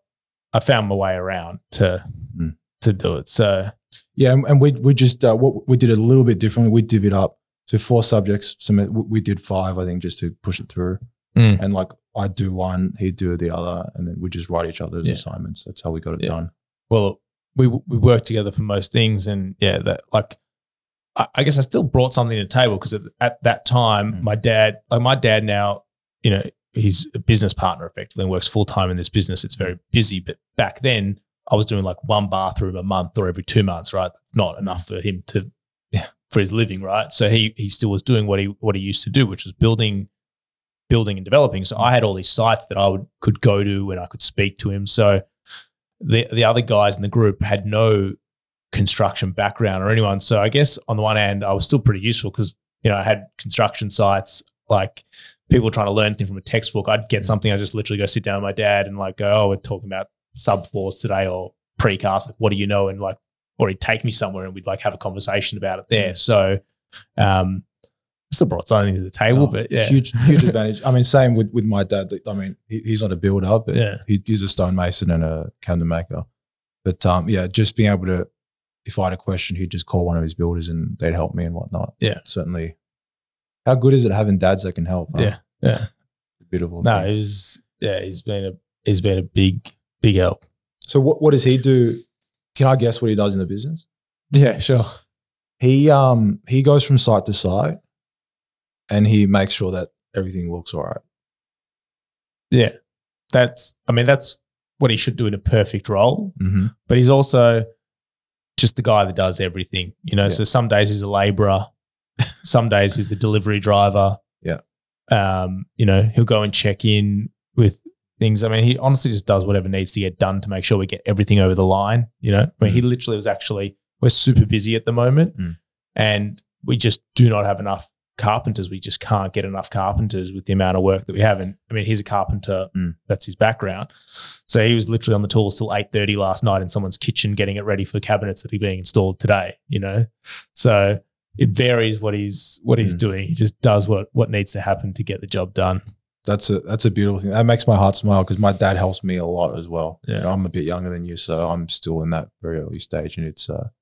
I found my way around to Mm. to do it. So Yeah, and, and we we just uh, what we did it a little bit differently. We divvied up to four subjects. Some we we did five, I think, just to push it through. Mm. And like I'd do one, he'd do the other, and then we just write each other's Yeah. assignments. That's how we got it Yeah. done. well, we we worked together for most things, and yeah, that like I, I guess I still brought something to the table because at, at that time, Mm. my dad, like my dad now, you know, he's a business partner effectively and works full time in this business. It's very busy, but back then I was doing like one bathroom a month or every two months, right? Not enough for him to for his living, right? So he he still was doing what he what he used to do, which was building building and developing. So I had all these sites that I would could go to and I could speak to him. So the the other guys in the group had no construction background or anyone. So I guess on the one hand, I was still pretty useful because you know, I had construction sites like people trying to learn anything from a textbook. I'd get something, I just literally go sit down with my dad and like go, oh, we're talking about subfloors today or precast. Like, what do you know? And like, or he'd take me somewhere and we'd like have a conversation about it there. So, um, still brought something to the table, Oh, but yeah, huge, huge advantage. I mean, same with with my dad. I mean, he, he's not a builder, but Yeah. he, he's a stonemason and a cabinet maker. But um, yeah, just being able to, if I had a question, he'd just call one of his builders and they'd help me and whatnot. Yeah. certainly. How good is it having dads that can help? huh? Yeah, yeah. beautiful. no, thing. it was, yeah, he's been a, he's been a big, big help. So what what does he do? Can I guess what he does in the business? Yeah, sure. He um he goes from site to site, and he makes sure that everything looks all right. Yeah. That's, I mean, that's what he should do in a perfect role. Mm-hmm. but he's also just the guy that does everything. You know, Yeah. so some days he's a laborer, some days he's a delivery driver. Yeah. Um, you know, he'll go and check in with things. I mean, he honestly just does whatever needs to get done to make sure we get everything over the line. You know, I mean, he literally was actually, we're super busy at the moment Mm. and we just do not have enough carpenters. We just can't get enough carpenters with the amount of work that we have. And I mean, he's a carpenter. Mm. That's his background. So he was literally on the tools till eight thirty last night in someone's kitchen, getting it ready for the cabinets that are being installed today. You know, so it varies what he's what he's Mm. doing. He just does what what needs to happen to get the job done. That's a that's a beautiful thing. That makes my heart smile because my dad helps me a lot as well. You Yeah. know, I'm a bit younger than you, so I'm still in that very early stage, and it's a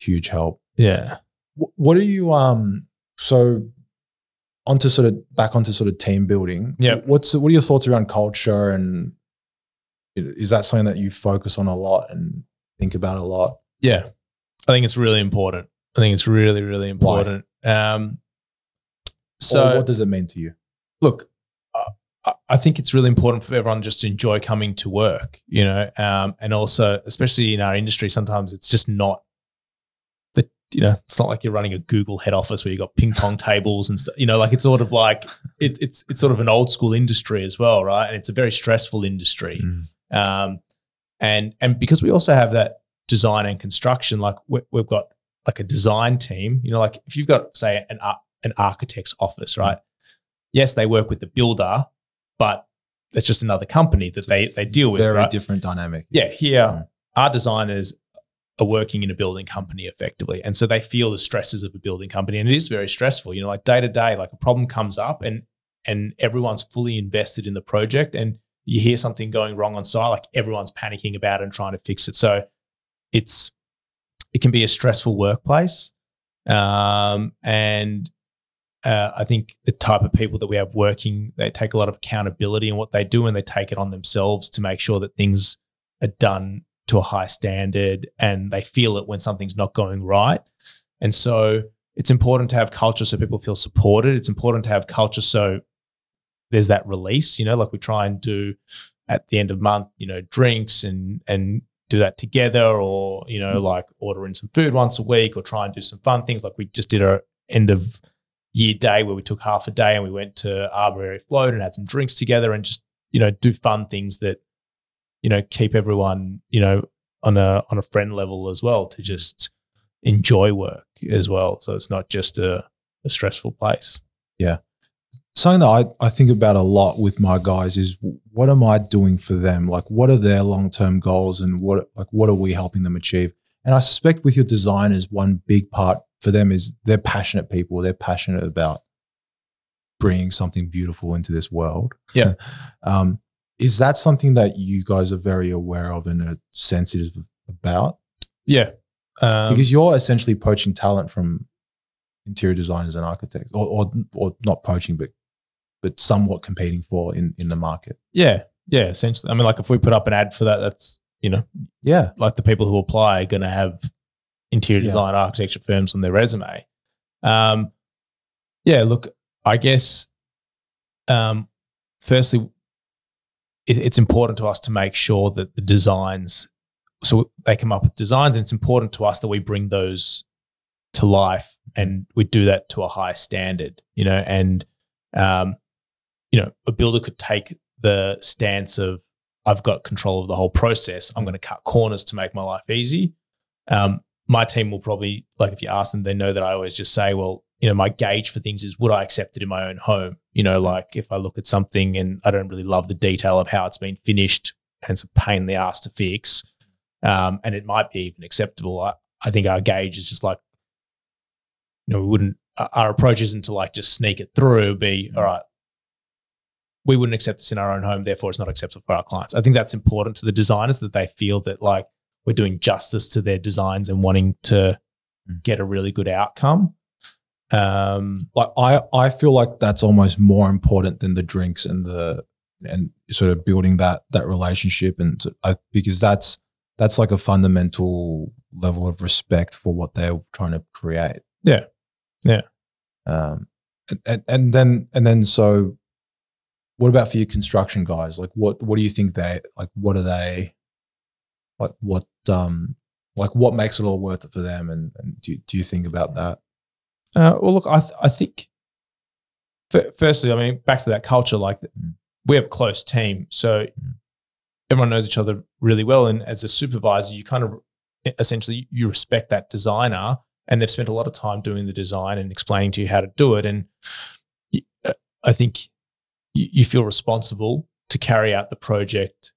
huge help. Yeah, What are you um so onto sort of back onto sort of team building? Yeah. What's what are your thoughts around culture and is that something that you focus on a lot and think about a lot? yeah. I think it's really important. I think it's really really important. Um, so or what does it mean to you? look, I- I think it's really important for everyone just to enjoy coming to work, you know, um, and also, especially in our industry, sometimes it's just not you know, it's not like you're running a Google head office where you've got ping pong tables and stuff, you know, like it's sort of like it, it's it's sort of an old school industry as well, right? And it's a very stressful industry, um, and and because we also have that design and construction, like we, we've got like a design team, you know, like if you've got say an ar- an architect's office, right? Yes, they work with the builder, but it's just another company that they they deal with. Very right? different dynamic. Yeah, here Mm. our designers are working in a building company effectively, and so they feel the stresses of a building company, and it is very stressful. You know, like day to day, like a problem comes up, and and everyone's fully invested in the project, and you hear something going wrong on site, like everyone's panicking about it and trying to fix it. So it's it can be a stressful workplace, um, and uh, I think the type of people that we have working, they take a lot of accountability in what they do and they take it on themselves to make sure that things are done to a high standard and they feel it when something's not going right. And so it's important to have culture so people feel supported. It's important to have culture so there's that release, you know, like we try and do at the end of month, you know, drinks and and do that together or, you know, mm-hmm. like order in some food once a week or try and do some fun things. Like we just did our end of year day where we took half a day and we went to Arbory Afloat and had some drinks together and just, you know, do fun things that, you know, keep everyone, you know, on a on a friend level as well to just enjoy work as well. So it's not just a, a stressful place. Yeah something that I, I think about a lot with my guys is what am I doing for them? Like what are their long term goals and what like what are we helping them achieve? And I suspect with your designers, one big part for them is they're passionate people. They're passionate about bringing something beautiful into this world. Yeah. um, is that something that you guys are very aware of and are sensitive about? Yeah. Um, because you're essentially poaching talent from interior designers and architects, or or, or not poaching, but but somewhat competing for in in the market. yeah. Yeah. Essentially. I mean, like if we put up an ad for that, that's, you know, Yeah, like the people who apply are going to have interior Yeah. design architecture firms on their resume. Um, yeah, look, I guess, um, firstly, it, it's important to us to make sure that the designs, so they come up with designs, and it's important to us that we bring those to life and we do that to a high standard, you know, and, um, you know, a builder could take the stance of, I've got control of the whole process. I'm going to cut corners to make my life easy. Um, my team will probably, like, if you ask them, they know that I always just say, well, you know, my gauge for things is would I accept it in my own home? You know, like if I look at something and I don't really love the detail of how it's been finished and it's a pain in the ass to fix, um, and it might be even acceptable. I, I think our gauge is just like, you know, we wouldn't, our approach isn't to like just sneak it through, be, all right, we wouldn't accept this in our own home, therefore it's not acceptable for our clients. I think that's important to the designers that they feel that like we're doing justice to their designs and wanting to Mm. get a really good outcome. Um, like I, I feel like that's almost more important than the drinks and the and sort of building that that relationship and I, because that's that's like a fundamental level of respect for what they're trying to create. Yeah. Yeah. Um, and, and and then and then so, what about for your construction guys? Like, what what do you think they like? What are they? Like what um like what makes it all worth it for them? And, and do do you think about that? Uh, well, look, I th- I think f- firstly, I mean, back to that culture, like Mm. we have a close team, so Mm. everyone knows each other really well, and as a supervisor, you kind of essentially you respect that designer, and they've spent a lot of time doing the design and explaining to you how to do it, and uh, I think you, feel responsible to carry out the project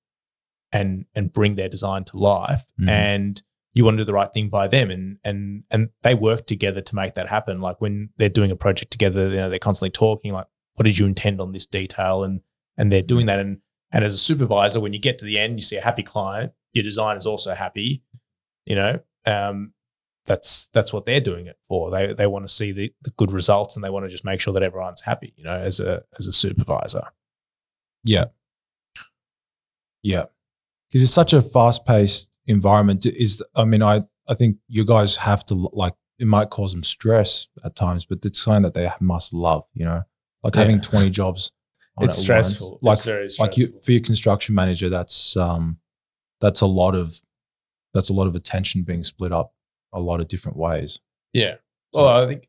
and and bring their design to life, Mhm. and you want to do the right thing by them and and and they work together to make that happen. Like when they're doing a project together you know they're constantly talking like what did you intend on this detail? And and they're doing that. And and as a supervisor when you get to the end you see a happy client your design is also happy you know? Um that's that's what they're doing it for. They they want to see the, the good results and they want to just make sure that everyone's happy you know as a as a supervisor. Yeah. Yeah. Because it's such a fast paced environment. Is I mean, I, I think you guys have to like it might cause them stress at times, but it's something that they must love, you know? Like Yeah. having 20 jobs. It's stressful. Like It's very like you for your construction manager, that's um that's a lot of that's a lot of attention being split up a lot of different ways. Yeah. Well, I think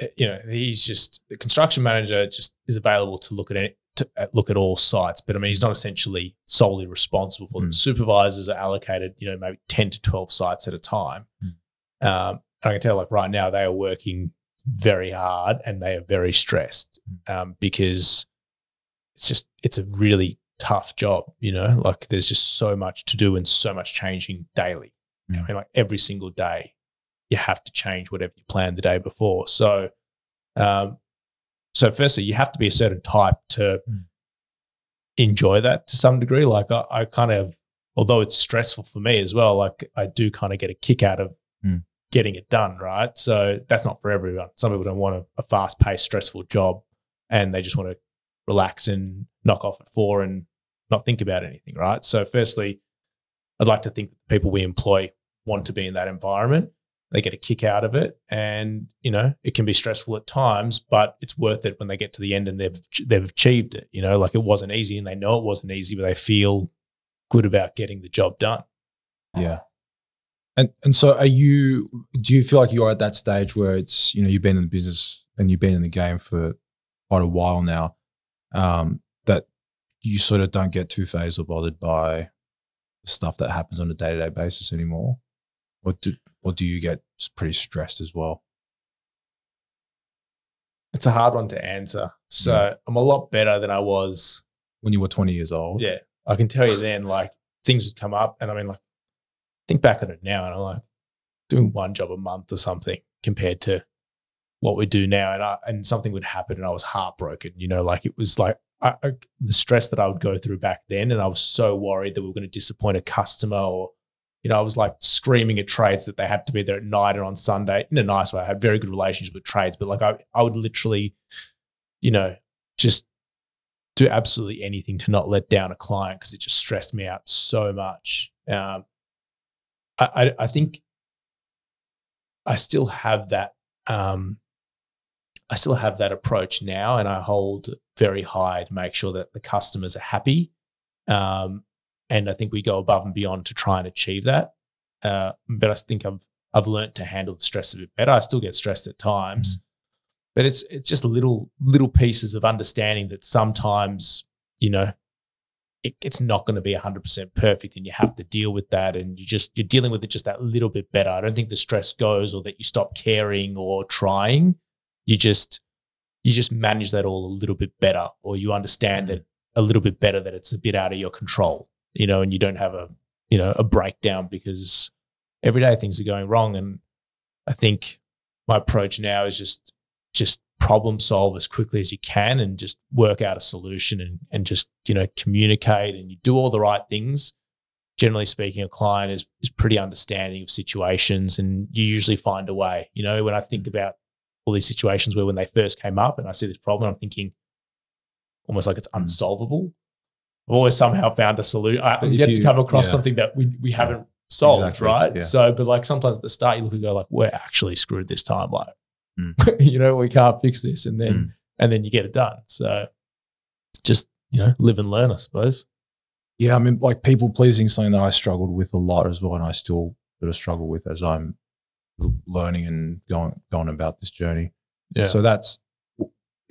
uh, you know he's just the construction manager. Just is available to look at any, to uh, look at all sites, but I mean he's not essentially solely responsible for them. Mm. Supervisors are allocated, you know, maybe ten to twelve sites at a time. Mm. Um, and I can tell, like right now, they are working very hard and they are very stressed um, because it's just it's a really tough job. You know, like there's just so much to do and so much changing daily. I Mm. mean, like every single day, you have to change whatever you planned the day before. So, um, so firstly, you have to be a certain type to Mm. enjoy that to some degree. Like I, I kind of, although it's stressful for me as well, like I do kind of get a kick out of Mm. getting it done. Right. So that's not for everyone. Some people don't want a, a fast paced, stressful job and they just want to relax and knock off at four and not think about anything. Right. So firstly, I'd like to think that the people we employ want to be in that environment. They get a kick out of it, and you know it can be stressful at times, but it's worth it when they get to the end and they've they've achieved it. You know, like it wasn't easy, and they know it wasn't easy, but they feel good about getting the job done. Yeah. And and so are you do you feel like you're at that stage where it's, you know, you've been in the business and you've been in the game for quite a while now, um, that you sort of don't get too phased or bothered by the stuff that happens on a day to day basis anymore? Or do or do you get pretty stressed as well? It's a hard one to answer. So I'm a lot better than I was When you were 20 years old? Yeah, I can tell you then, like things would come up, and I mean, like think back on it now, and I'm like doing one job a month or something compared to what we do now, and I, and something would happen, and I was heartbroken. You know, like it was like I, I, the stress that I would go through back then, and I was so worried that we were going to disappoint a customer, or you know, I was like screaming at trades that they had to be there at night and on Sunday in a nice way. I had very good relationships with trades, but like I, I would literally, you know, just do absolutely anything to not let down a client because it just stressed me out so much. Um, I, I, I think I still have that. Um, I still have that approach now, and I hold very high to make sure that the customers are happy. Um, and I think we go above and beyond to try and achieve that. Uh, but I think I've I've learned to handle the stress a bit better. I still get stressed at times, but it's it's just little little pieces of understanding that sometimes you know it, it's not going to be 100% perfect and you have to deal with that and you just you're dealing with it just that little bit better. I don't think the stress goes or that you stop caring or trying. You just you just manage that all a little bit better, or you understand that a little bit better that it's a bit out of your control, you know, and you don't have a you know a breakdown because every day things are going wrong. And I think my approach now is just just problem solve as quickly as you can and just work out a solution and, and just you know communicate and you do all the right things generally speaking a client is is pretty understanding of situations and you usually find a way you know when i think about all these situations where when they first came up and i see this problem i'm thinking almost like it's Hmm. unsolvable i've always somehow found a solution i'm If yet to come across yeah. something that we, we haven't solved Exactly, right yeah. so but like sometimes at the start you look and go like we're actually screwed this time like Mm. you know we can't fix this and then Mm. and then you get it done so just you know live and learn i suppose Yeah, I mean, like people pleasing is something that I struggled with a lot as well, and I still sort of struggle with as I'm learning and going going about this journey. yeah So that's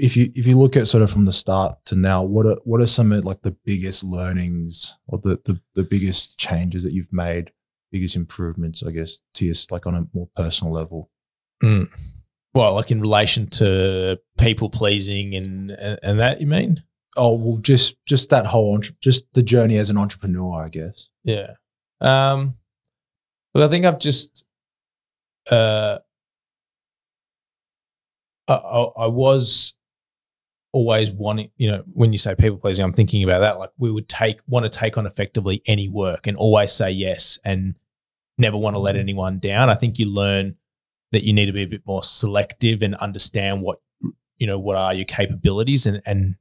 if you if you look at sort of from the start to now, what are what are some of like the biggest learnings or the the, the biggest changes that you've made, biggest improvements, I guess, to your like on a more personal level? Mm. well like in relation to people pleasing and, and and that you mean Oh well, just just that whole just the journey as an entrepreneur, I guess. Yeah. Um, but I think I've just, uh, I, I was always wanting, you know, when you say people pleasing, I'm thinking about that. Like we would take, want to take on effectively any work and always say yes and never want to let mm-hmm. anyone down. I think you learn that you need to be a bit more selective and understand what, you know, what are your capabilities and, and,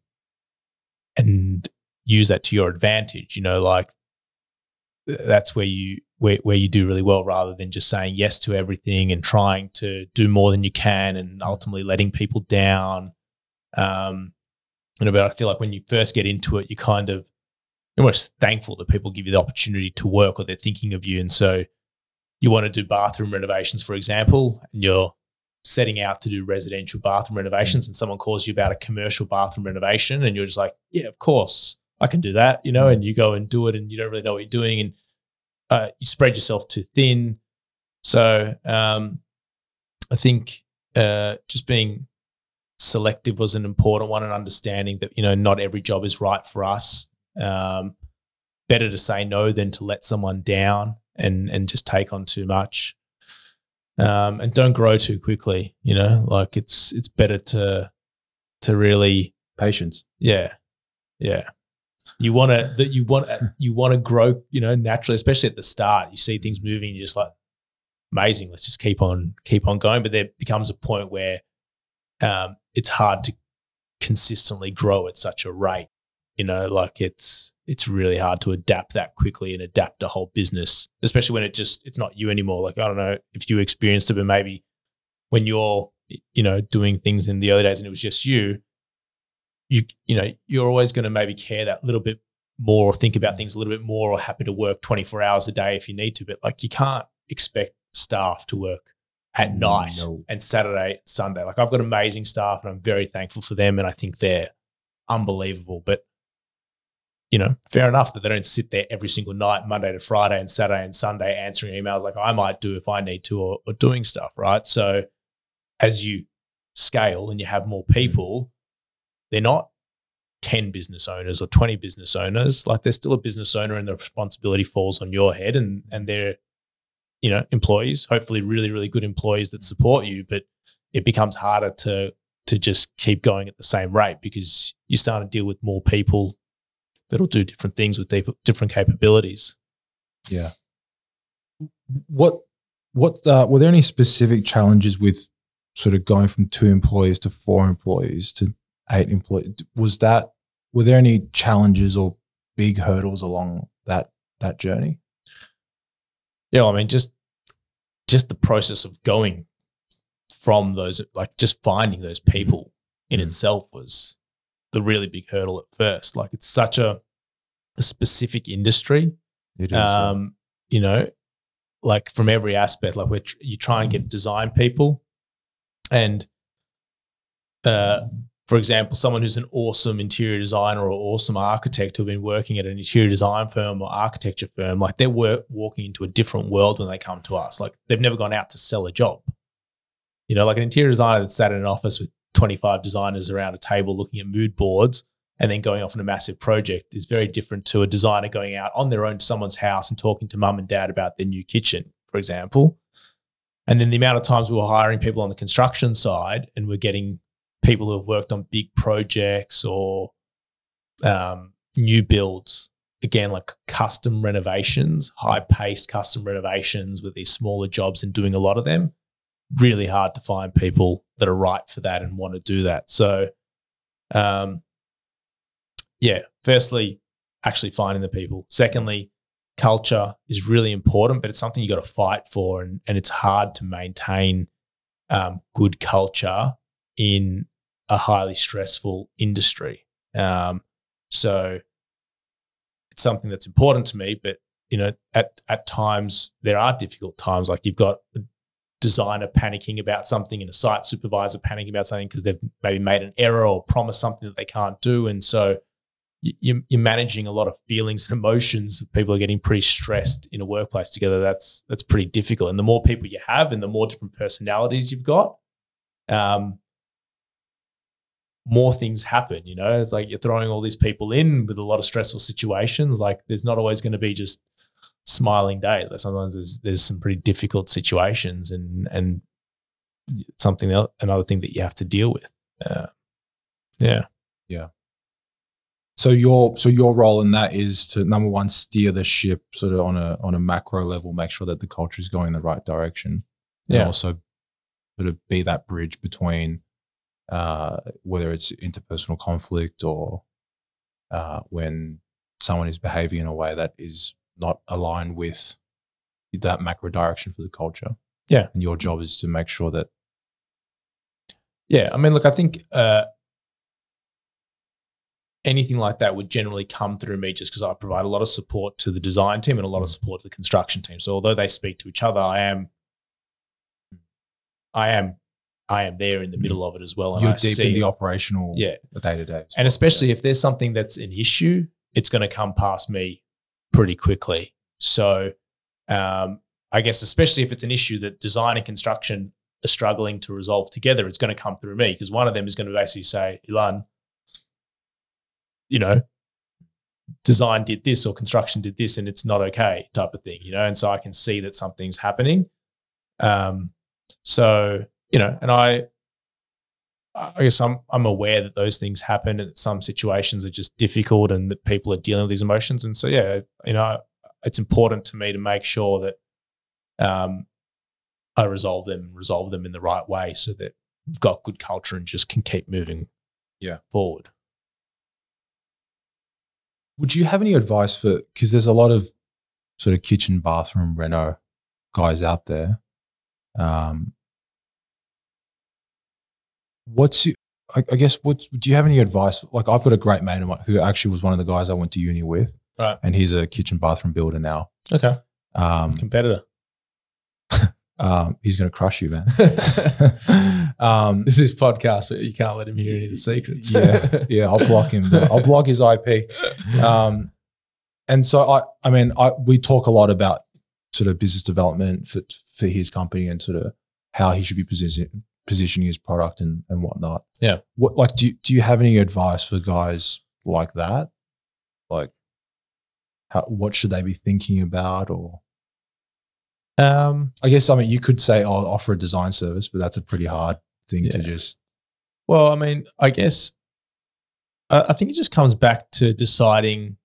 and use that to your advantage, you know, like, that's where you where, where you do really well rather than just saying yes to everything and trying to do more than you can and ultimately letting people down um you know but i feel like when you first get into it you're kind of you're almost thankful that people give you the opportunity to work or they're thinking of you and so you want to do bathroom renovations for example and you're setting out to do residential bathroom renovations and someone calls you about a commercial bathroom renovation and you're just like yeah of course I can do that, you know, and you go and do it and you don't really know what you're doing and uh, you spread yourself too thin. So um, I think uh, just being selective was an important one and understanding that, you know, not every job is right for us. Um, better to say no than to let someone down and, and just take on too much. Um, and don't grow too quickly, you know, like it's, it's better to, to really, Patience. yeah, yeah. You want to that you want you want to grow, you know, naturally, especially at the start. You see things moving, you're just like, amazing. Let's just keep on keep on going. But there becomes a point where um, it's hard to consistently grow at such a rate. You know, like it's it's really hard to adapt that quickly and adapt a whole business, especially when it just it's not you anymore. Like I don't know if you experienced it, but maybe when you're you know doing things in the early days and it was just you, you you know you're always going to maybe care that little bit more or think about things a little bit more or happy to work 24 hours a day if you need to but like you can't expect staff to work at mm, night No. and saturday sunday. Like i've got amazing staff and i'm very thankful for them and i think they're unbelievable but you know fair enough that they don't sit there every single night monday to friday and saturday and sunday answering emails like i might do if i need to or, or doing stuff right? So as you scale and you have more people they're not 10 business owners or 20 business owners. Like they're still a business owner and the responsibility falls on your head and and they're you know employees hopefully really really good employees that support you but it becomes harder to to just keep going at the same rate because you start to deal with more people that'll do different things with different capabilities Yeah. What what uh, were there any specific challenges with sort of going from two employees to four employees to eight employees? Was that were there any challenges or big hurdles along that that journey? Yeah, I mean, just just the process of going from those, like just finding those people in Mm. itself was the really big hurdle at first. Like it's such a, a specific industry. It is, Um, you know, like from every aspect, like where tr- you try and get design people, and uh, for example, someone who's an awesome interior designer or awesome architect who've been working at an interior design firm or architecture firm, like they're work, walking into a different world when they come to us. Like they've never gone out to sell a job. You know, like an interior designer that sat in an office with 25 designers around a table looking at mood boards and then going off on a massive project is very different to a designer going out on their own to someone's house and talking to mum and dad about their new kitchen, for example. And then the amount of times we were hiring people on the construction side and we're getting people who have worked on big projects or um, new builds, again, like custom renovations, high paced custom renovations with these smaller jobs and doing a lot of them. Really hard to find people that are right for that and want to do that. So, um, yeah, firstly, actually finding the people. Secondly, culture is really important, but it's something you got to fight for, and, and it's hard to maintain um, good culture in a highly stressful industry. Um, so it's something that's important to me, but you know, at at times there are difficult times. Like you've got a designer panicking about something and a site supervisor panicking about something because they've maybe made an error or promised something that they can't do, and so you, you're managing a lot of feelings and emotions. People are getting pretty stressed in a workplace together. That's that's pretty difficult. And the more people you have, and the more different personalities you've got, um, more things happen. You know, it's like you're throwing all these people in with a lot of stressful situations. Like there's not always going to be just smiling days. Like sometimes there's there's some pretty difficult situations and and something else, another thing that you have to deal with. Uh, yeah, yeah. So your so your role in that is to number one steer the ship sort of on a on a macro level, make sure that the culture is going in the right direction. And Yeah. also sort of be that bridge between uh, whether it's interpersonal conflict or uh, when someone is behaving in a way that is not aligned with that macro direction for the culture. Yeah. And your job is to make sure that Yeah, I mean, look, I think uh, anything like that would generally come through me just because I provide a lot of support to the design team and a lot of support to the construction team. So although they speak to each other, I am, I am, I am there in the middle of it as well. And you're I deep see, in the operational yeah, day to day. and especially if there's something that's an issue, it's going to come past me pretty quickly. So, um, I guess especially if it's an issue that design and construction are struggling to resolve together, it's going to come through me because one of them is going to basically say, Ilan, you know, design did this or construction did this and it's not okay type of thing, you know, and so I can see that something's happening. Um, so you know, and I, I guess I'm I'm aware that those things happen and that some situations are just difficult and that people are dealing with these emotions. And so yeah, you know, it's important to me to make sure that um, I resolve them, resolve them in the right way, so that we've got good culture and just can keep moving, Yeah. forward. Would you have any advice for because there's a lot of sort of kitchen bathroom reno guys out there. Um, what's your, I, I guess what do you have any advice? Like I've got a great mate of mine who actually was one of the guys I went to uni with, Right. And he's a kitchen bathroom builder now. Okay, Um, competitor. um, he's going to crush you, man. um, This is podcast, but you can't let him hear any of the secrets. yeah, yeah, I'll block him. I'll block his IP. Um, and so I, I mean, I we talk a lot about sort of business development for for his company and sort of how he should be position, positioning his product and and whatnot. Yeah. What like do you, do you have any advice for guys like that? Like, how what should they be thinking about? Or um, I guess I mean you could say, "Oh, offer a design service," but that's a pretty hard thing to just. Well, I mean, I guess I I think it just comes back to deciding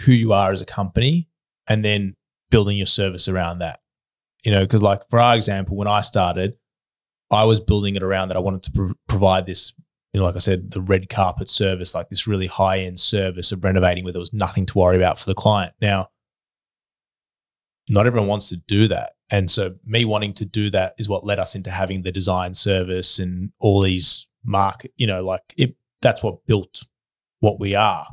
who you are as a company and then building your service around that. You know, because like for our example, when I started, I was building it around that I wanted to pro- provide this, you know, like I said, the red carpet service, like this really high end service of renovating where there was nothing to worry about for the client. Now, not everyone wants to do that. And so me wanting to do that is what led us into having the design service and all these market, you know, like it, that's what built what we are.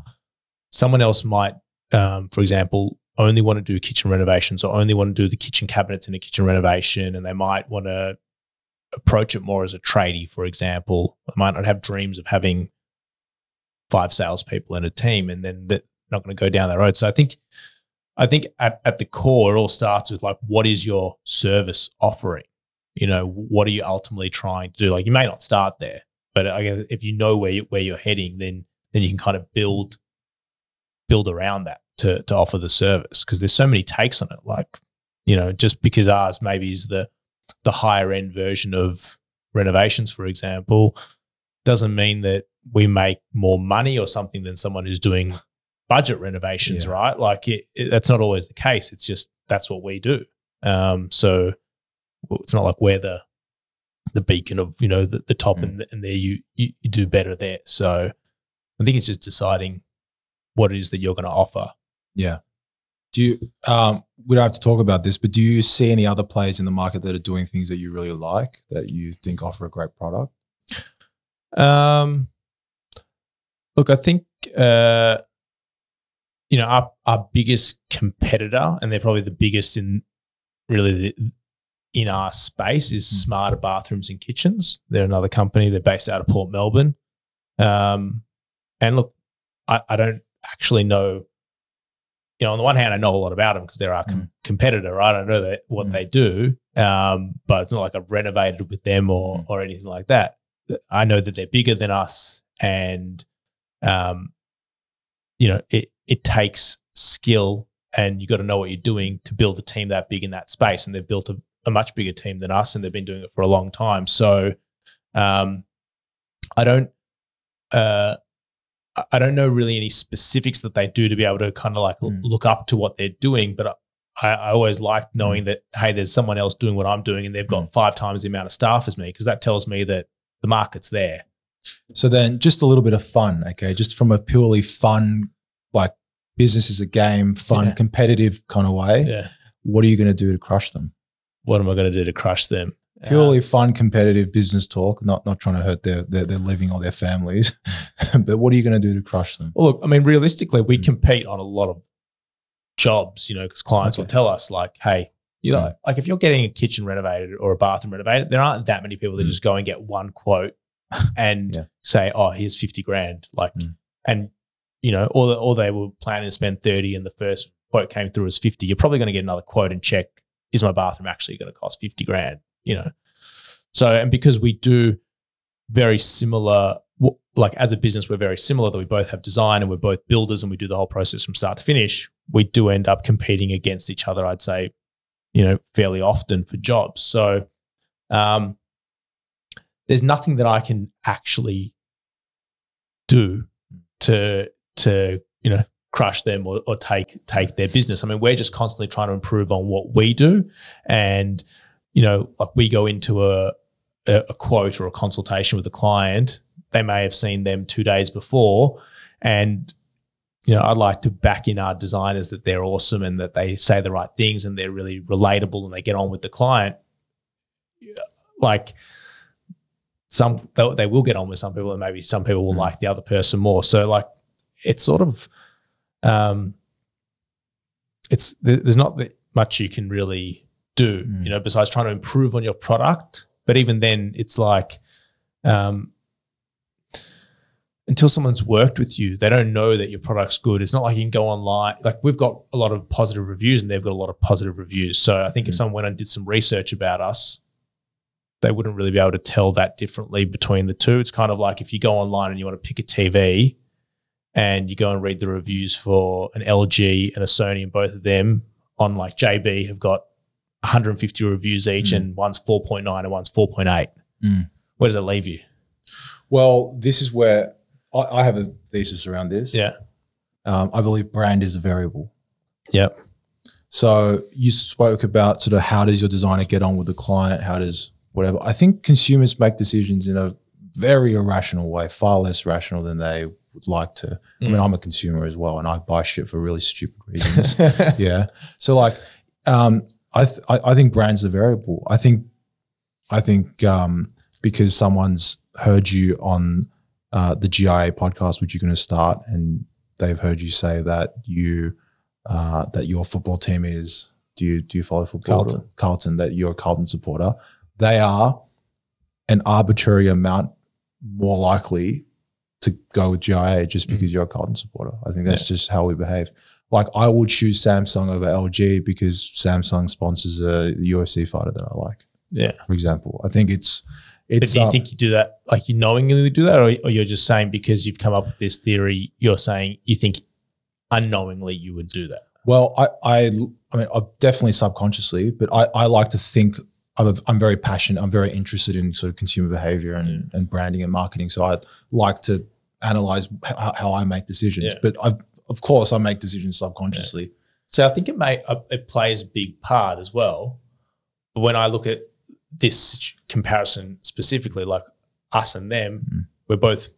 Someone else might, um, for example, only want to do kitchen renovations or only want to do the kitchen cabinets in a kitchen renovation. And they might want to approach it more as a tradie, for example. They might not have dreams of having five salespeople in a team and then they're not going to go down that road. So I think I think at, at the core, it all starts with like, what is your service offering? you know, what are you ultimately trying to do? Like you may not start there, but I guess if you know where you, where you're heading, then then you can kind of build build around that to to offer the service because there's so many takes on it. Like you know, just because ours maybe is the the higher end version of renovations, for example, doesn't mean that we make more money or something than someone who's doing budget renovations, Yeah. right? Like it, it, that's not always the case. It's just that's what we do. Um, so it's not like we're the the beacon of you know the, the top Mm. and, and there you, you you do better there. So I think it's just deciding what it is that you're going to offer. Yeah. Do you? Um, we don't have to talk about this, but do you see any other players in the market that are doing things that you really like that you think offer a great product? Um, look, I think uh, you know our our biggest competitor, and they're probably the biggest in really the, in our space, is Mm. Smarter Bathrooms and Kitchens. They're another company. They're based out of Port Melbourne. Um, and look, I, I don't actually know. You know, on the one hand, I know a lot about them because they're our com- Mm. competitor, right? I know that what Mm. they do, um, but it's not like I've renovated with them or Mm. or anything like that. I know that they're bigger than us, and um, you know, it it takes skill, and you got to know what you're doing to build a team that big in that space. And they've built a, a much bigger team than us, and they've been doing it for a long time. So, um, I don't, uh, I- don't know really any specifics that they do to be able to kind of like Mm. look up to what they're doing, but. I, I always like knowing that hey, there's someone else doing what I'm doing, and they've got five times the amount of staff as me because that tells me that the market's there. So then, just a little bit of fun, okay? Just from a purely fun, like business is a game, fun, Yeah. competitive kind of way. Yeah. What are you going to do to crush them? What am I going to do to crush them? Purely Uh, fun, competitive business talk. Not not trying to hurt their their, their living or their families, but what are you going to do to crush them? well, look, I mean, realistically, we Mm. compete on a lot of jobs, you know, because clients will tell us, like, hey, you know, Mm. like if you're getting a kitchen renovated or a bathroom renovated, there aren't that many people that Mm. just go and get one quote and Yeah. say, oh, here's 50 grand. Like, Mm. and, you know, or, or they were planning to spend 30 and the first quote came through as 50. You're probably going to get another quote and check, is my bathroom actually going to cost 50 grand? You know? So, and because we do very similar, like as a business, we're very similar that we both have design and we're both builders and we do the whole process from start to finish. We do end up competing against each other, I'd say, you know, fairly often for jobs. So, um, there's nothing that I can actually do to to you know crush them or, or take take their business. I mean, we're just constantly trying to improve on what we do, and you know, like we go into a a, a quote or a consultation with a client, they may have seen them two days before, and you know, I'd like to back in our designers that they're awesome and that they say the right things and they're really relatable and they get on with the client. Like some they, will get on with some people and maybe some people will Mm. like the other person more. So like it's sort of um it's there's not much you can really do, Mm. you know, besides trying to improve on your product. But even then it's like um until someone's worked with you, they don't know that your product's good. It's not like you can go online. Like we've got a lot of positive reviews and they've got a lot of positive reviews. So I think if Mm. someone went and did some research about us, they wouldn't really be able to tell that differently between the two. It's kind of like if you go online and you want to pick a TV and you go and read the reviews for an LG and a Sony, and both of them on like JB have got 150 reviews each, Mm. and one's 4.9 and one's 4.8. Mm. Where does it leave you? Well, this is where I, I have a thesis around this. Yeah. Um, I believe brand is a variable. Yep. So you spoke about sort of how does your designer get on with the client? How does whatever? I think consumers make decisions in a very irrational way, far less rational than they would like to. I mean, Mm. I'm a consumer as well, and I buy shit for really stupid reasons. yeah. So like, um, I, th- I I think brand's the variable. I think I think um, because someone's heard you on uh, the GIA podcast, which you're going to start, and they've heard you say that you uh, that your football team is. Do you do you follow football? Carlton. Carlton. That you're a Carlton supporter. They are an arbitrary amount more likely to go with GIA just Mm. because you're a Carlton supporter. I think that's just how we behave. Like I would choose Samsung over LG because Samsung sponsors a UFC fighter that I like. Yeah. for example. I think it's But do you uh, think you do that, like you knowingly do that, or, or you're just saying because you've come up with this theory, you're saying you think unknowingly you would do that? Well, I, I, I mean, I definitely subconsciously, but I, I like to think I'm, a, I'm very passionate. I'm very interested in sort of consumer behavior and, and branding and marketing. So I like to analyze how, how I make decisions. Yeah. But I, of course, I make decisions subconsciously. So I think it may uh, it plays a big part as well. But when I look at this comparison specifically, like us and them, Mm. we're both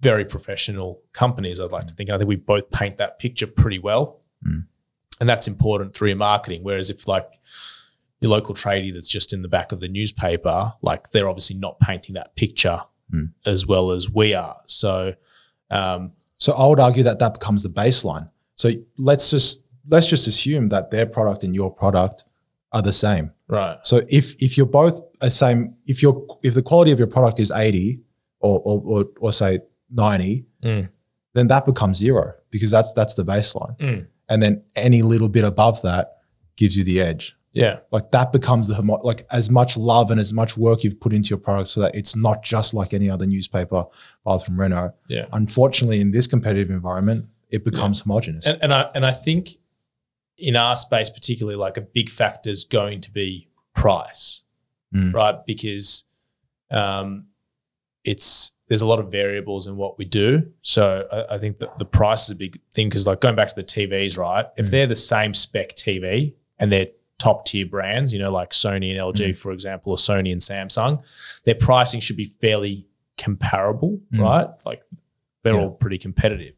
very professional companies. I'd like to think. and I think we both paint that picture pretty well, Mm. and that's important through your marketing. Whereas if like your local tradie that's just in the back of the newspaper, like they're obviously not painting that picture Mm. as well as we are. So. Um, So I would argue that that becomes the baseline. So let's just let's just assume that their product and your product are the same. right. So if if you're both a same, if your if the quality of your product is 80 or or or, or say 90, Mm. then that becomes zero because that's that's the baseline. Mm. And then any little bit above that gives you the edge. Yeah. Like that becomes the homo- like as much love and as much work you've put into your product so that it's not just like any other newspaper filed from Renault. Yeah. Unfortunately, in this competitive environment, it becomes homogenous. And, and I and I think in our space, particularly, like a big factor is going to be price, Mm. right? Because um, it's there's a lot of variables in what we do. So I, I think that the price is a big thing because, like going back to the TVs, right? If Mm. they're the same spec TV and they're top tier brands, you know, like Sony and LG, Mm. for example, or Sony and Samsung, their pricing should be fairly comparable, Mm. right? Like they're Yeah. all pretty competitive.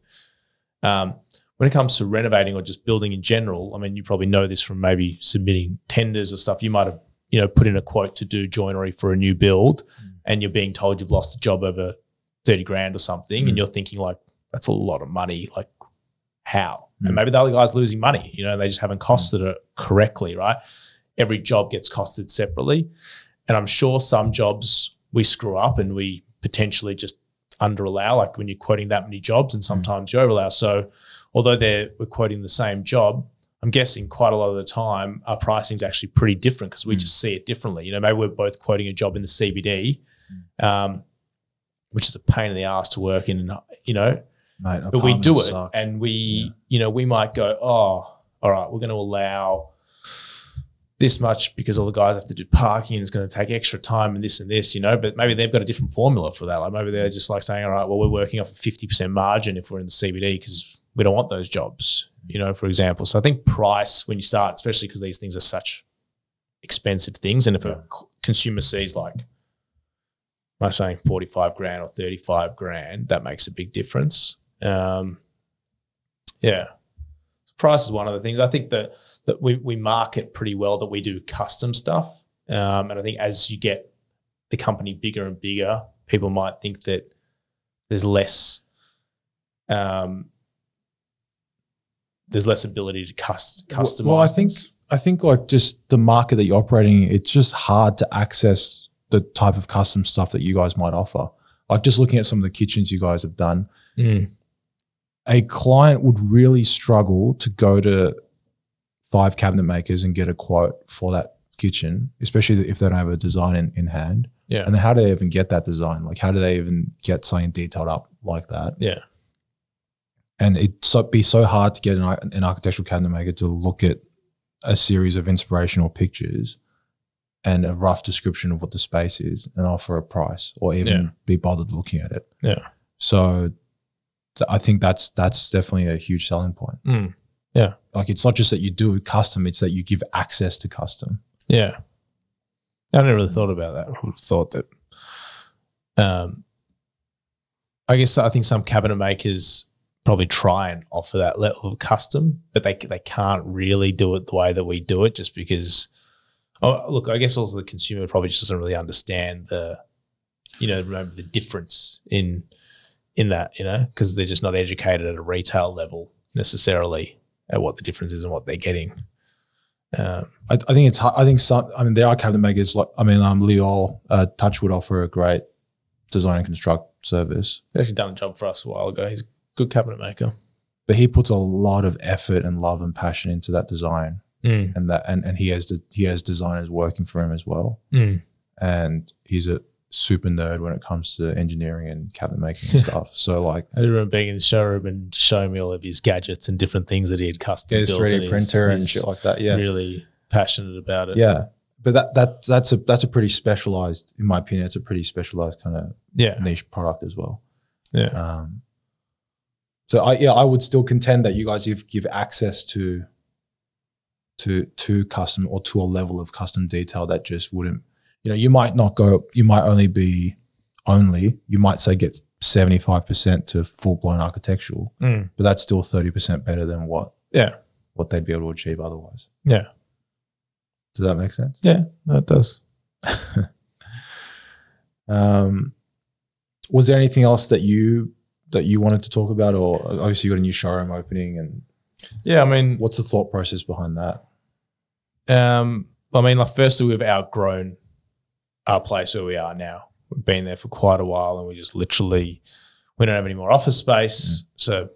Um, when it comes to renovating or just building in general, I mean, you probably know this from maybe submitting tenders or stuff. You might have, you know, put in a quote to do joinery for a new build, and you're being told you've lost a job over thirty grand or something, Mm. and you're thinking like, that's a lot of money. Like, how? Mm. And maybe the other guy's losing money. You know, they just haven't costed it correctly, right? Every job gets costed separately, and I'm sure some jobs we screw up and we potentially just under allow, like when you're quoting that many jobs, and sometimes you over allow. So, although they're we're quoting the same job, I'm guessing quite a lot of the time our pricing is actually pretty different because we Mm. just see it differently. You know, maybe we're both quoting a job in the CBD, um, which is a pain in the ass to work in. You know, Mate, but we do it, suck. and we, Yeah. you know, we might go, oh, all right, we're going to allow this much because all the guys have to do parking and it's going to take extra time and this and this, you know, but maybe they've got a different formula for that. Like maybe they're just like saying, all right, well, we're working off a 50% margin if we're in the CBD because we don't want those jobs, you know, for example. So I think price when you start, especially because these things are such expensive things. And if a consumer sees like, I'm saying 45 grand or 35 grand, that makes a big difference. Um, yeah. Price is one of the things. I think that that we, we market pretty well that we do custom stuff. Um, and I think as you get the company bigger and bigger, people might think that there's less um, there's less ability to cust- customize. Well, I think things. I think like just the market that you're operating, it's just hard to access the type of custom stuff that you guys might offer. Like just looking at some of the kitchens you guys have done, Mm. A client would really struggle to go to five cabinet makers and get a quote for that kitchen, especially if they don't have a design in, in hand. Yeah. And then how do they even get that design? Like how do they even get something detailed up like that? Yeah. and it'd so, be so hard to get an, an architectural cabinet maker to look at a series of inspirational pictures and a rough description of what the space is and offer a price or even Yeah. be bothered looking at it. Yeah. So I think that's that's definitely a huge selling point. Mm. Like it's not just that you do custom, it's that you give access to custom. Yeah. I never really thought about that. I would have thought that um I guess I think some cabinet makers probably try and offer that level of custom, but they they can't really do it the way that we do it just because oh look, I guess also the consumer probably just doesn't really understand the you know, remember the difference in in that, you know, because they're just not educated at a retail level necessarily at what the difference is and what they're getting. Um, I, I think it's. I think some. I mean, there are cabinet makers like I mean, um, Liol, uh, Touchwood offer a great design and construct service, He's actually done a job for us a while ago. He's a good cabinet maker. but he puts a lot of effort and love and passion into that design. Mm. and that and, and he has the, he has designers working for him as well. Mm. And he's a super nerd when it comes to engineering and cabinet making and stuff. So like I remember being in the showroom and showing me all of his gadgets and different things that he had custom his built. 3D and he's- printer and shit like that. Yeah. Really passionate about it. Yeah. But that that that's a that's a pretty specialized, in my opinion, it's a pretty specialized kind of Yeah. niche product as well. Yeah. Um, so I yeah, I would still contend that you guys give give access to to to custom or to a level of custom detail that just wouldn't you know you might not go you might only be only you might say get 75% to full blown architectural Mm. but that's still 30% better than what Yeah. what they'd be able to achieve otherwise Yeah. does that make sense Yeah. It does. Um, was there anything else that you that you wanted to talk about, or obviously you got a new showroom opening, and Yeah. I mean, what's the thought process behind that? Um, I mean, like firstly, we've outgrown our place where we are now. We've been there for quite a while, and we just literally we don't have any more office space. So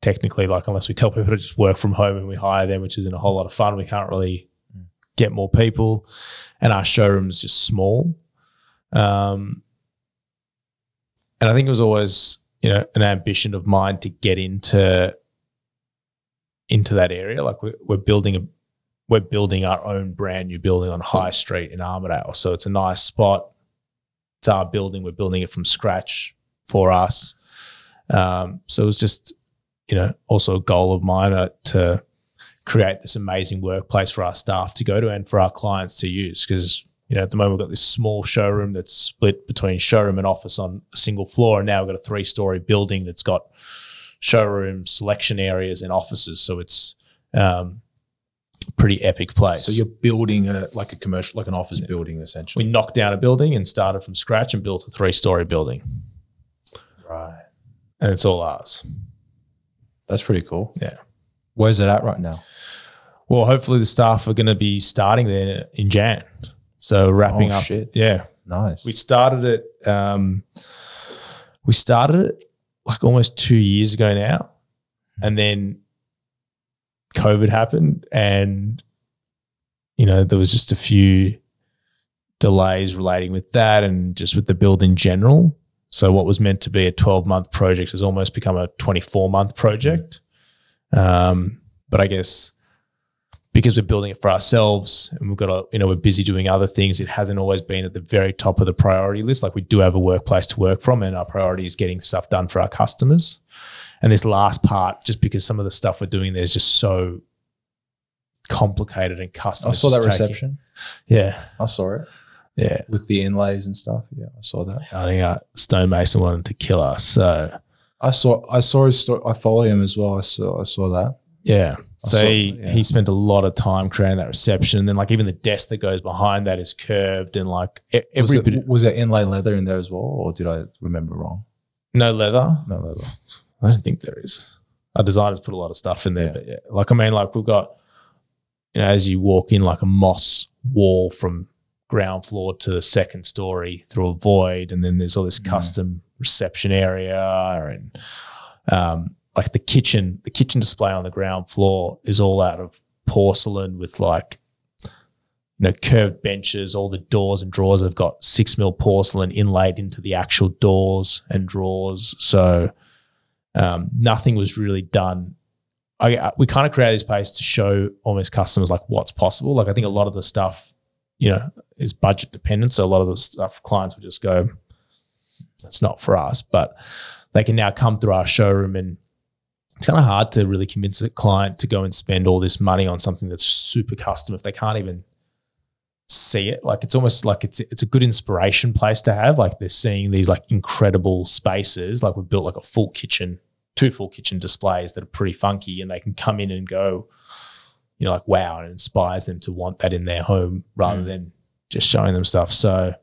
technically, like unless we tell people to just work from home and we hire them, which isn't a whole lot of fun, we can't really Mm. get more people. And our showroom's just small. Um, and I think it was always you know an ambition of mine to get into into that area. Like we're, we're building a we're building our own brand new building on High Street in Armadale. So it's a nice spot. It's our building. We're building it from scratch for us. Um, so it was just, you know, also a goal of mine uh, to create this amazing workplace for our staff to go to and for our clients to use. Because, you know, at the moment we've got this small showroom that's split between showroom and office on a single floor. And now we've got a three story building that's got showroom selection areas and offices. So it's, um, pretty epic place. So you're building a like a commercial, like an office building, essentially. we knocked down a building and started from scratch and built a three story building, right. and it's all ours. That's pretty cool. Yeah. Where's it at right now? Well, hopefully the staff are going to be starting there in Jan. So wrapping Oh, up. shit. Yeah, Nice. we started it. Um, we started it like almost two years ago now, and then COVID happened, and you know there was just a few delays relating with that, and just with the build in general. So what was meant to be a twelve month project has almost become a twenty four month project. Um, but I guess because we're building it for ourselves and we've got a, you know, we're busy doing other things, it hasn't always been at the very top of the priority list. Like we do have a workplace to work from and our priority is getting stuff done for our customers. And this last part, just because some of the stuff we're doing there is just so complicated and custom. I saw that taking- reception. Yeah. I saw it Yeah. with the inlays and stuff. Yeah, I saw that. I think uh, Stonemason wanted to kill us. So I saw. I saw his story. I follow him as well. I saw. I saw that. Yeah. I So saw- he, yeah. he spent a lot of time creating that reception. And then like even the desk that goes behind that is curved and like e- Was, it, was there inlay leather in there as well, or did I remember wrong? no leather. No leather. I don't think there is. Our designers put a lot of stuff in there, but yeah, like I mean, like we've got, you know, as you walk in, like a moss wall from ground floor to the second story through a void, and then there's all this Mm. custom reception area, and um, like the kitchen, the kitchen display on the ground floor is all out of porcelain with like. You know, curved benches, all the doors and drawers have got six mil porcelain inlaid into the actual doors and drawers. So, um, nothing was really done. I, I- we kind of created this space to show almost customers like what's possible. Like I think a lot of the stuff, you know, is budget dependent. So a lot of the stuff clients would just go, "It's not for us." But they can now come through our showroom, and it's kind of hard to really convince a client to go and spend all this money on something that's super custom if they can't even see it. Like it's almost like it's it's a good inspiration place to have. Like they're seeing these like incredible spaces. Like we've built like a full kitchen, two full kitchen displays that are pretty funky, and they can come in and go, you know, like wow, and it inspires them to want that in their home rather Mm. than just showing them stuff. So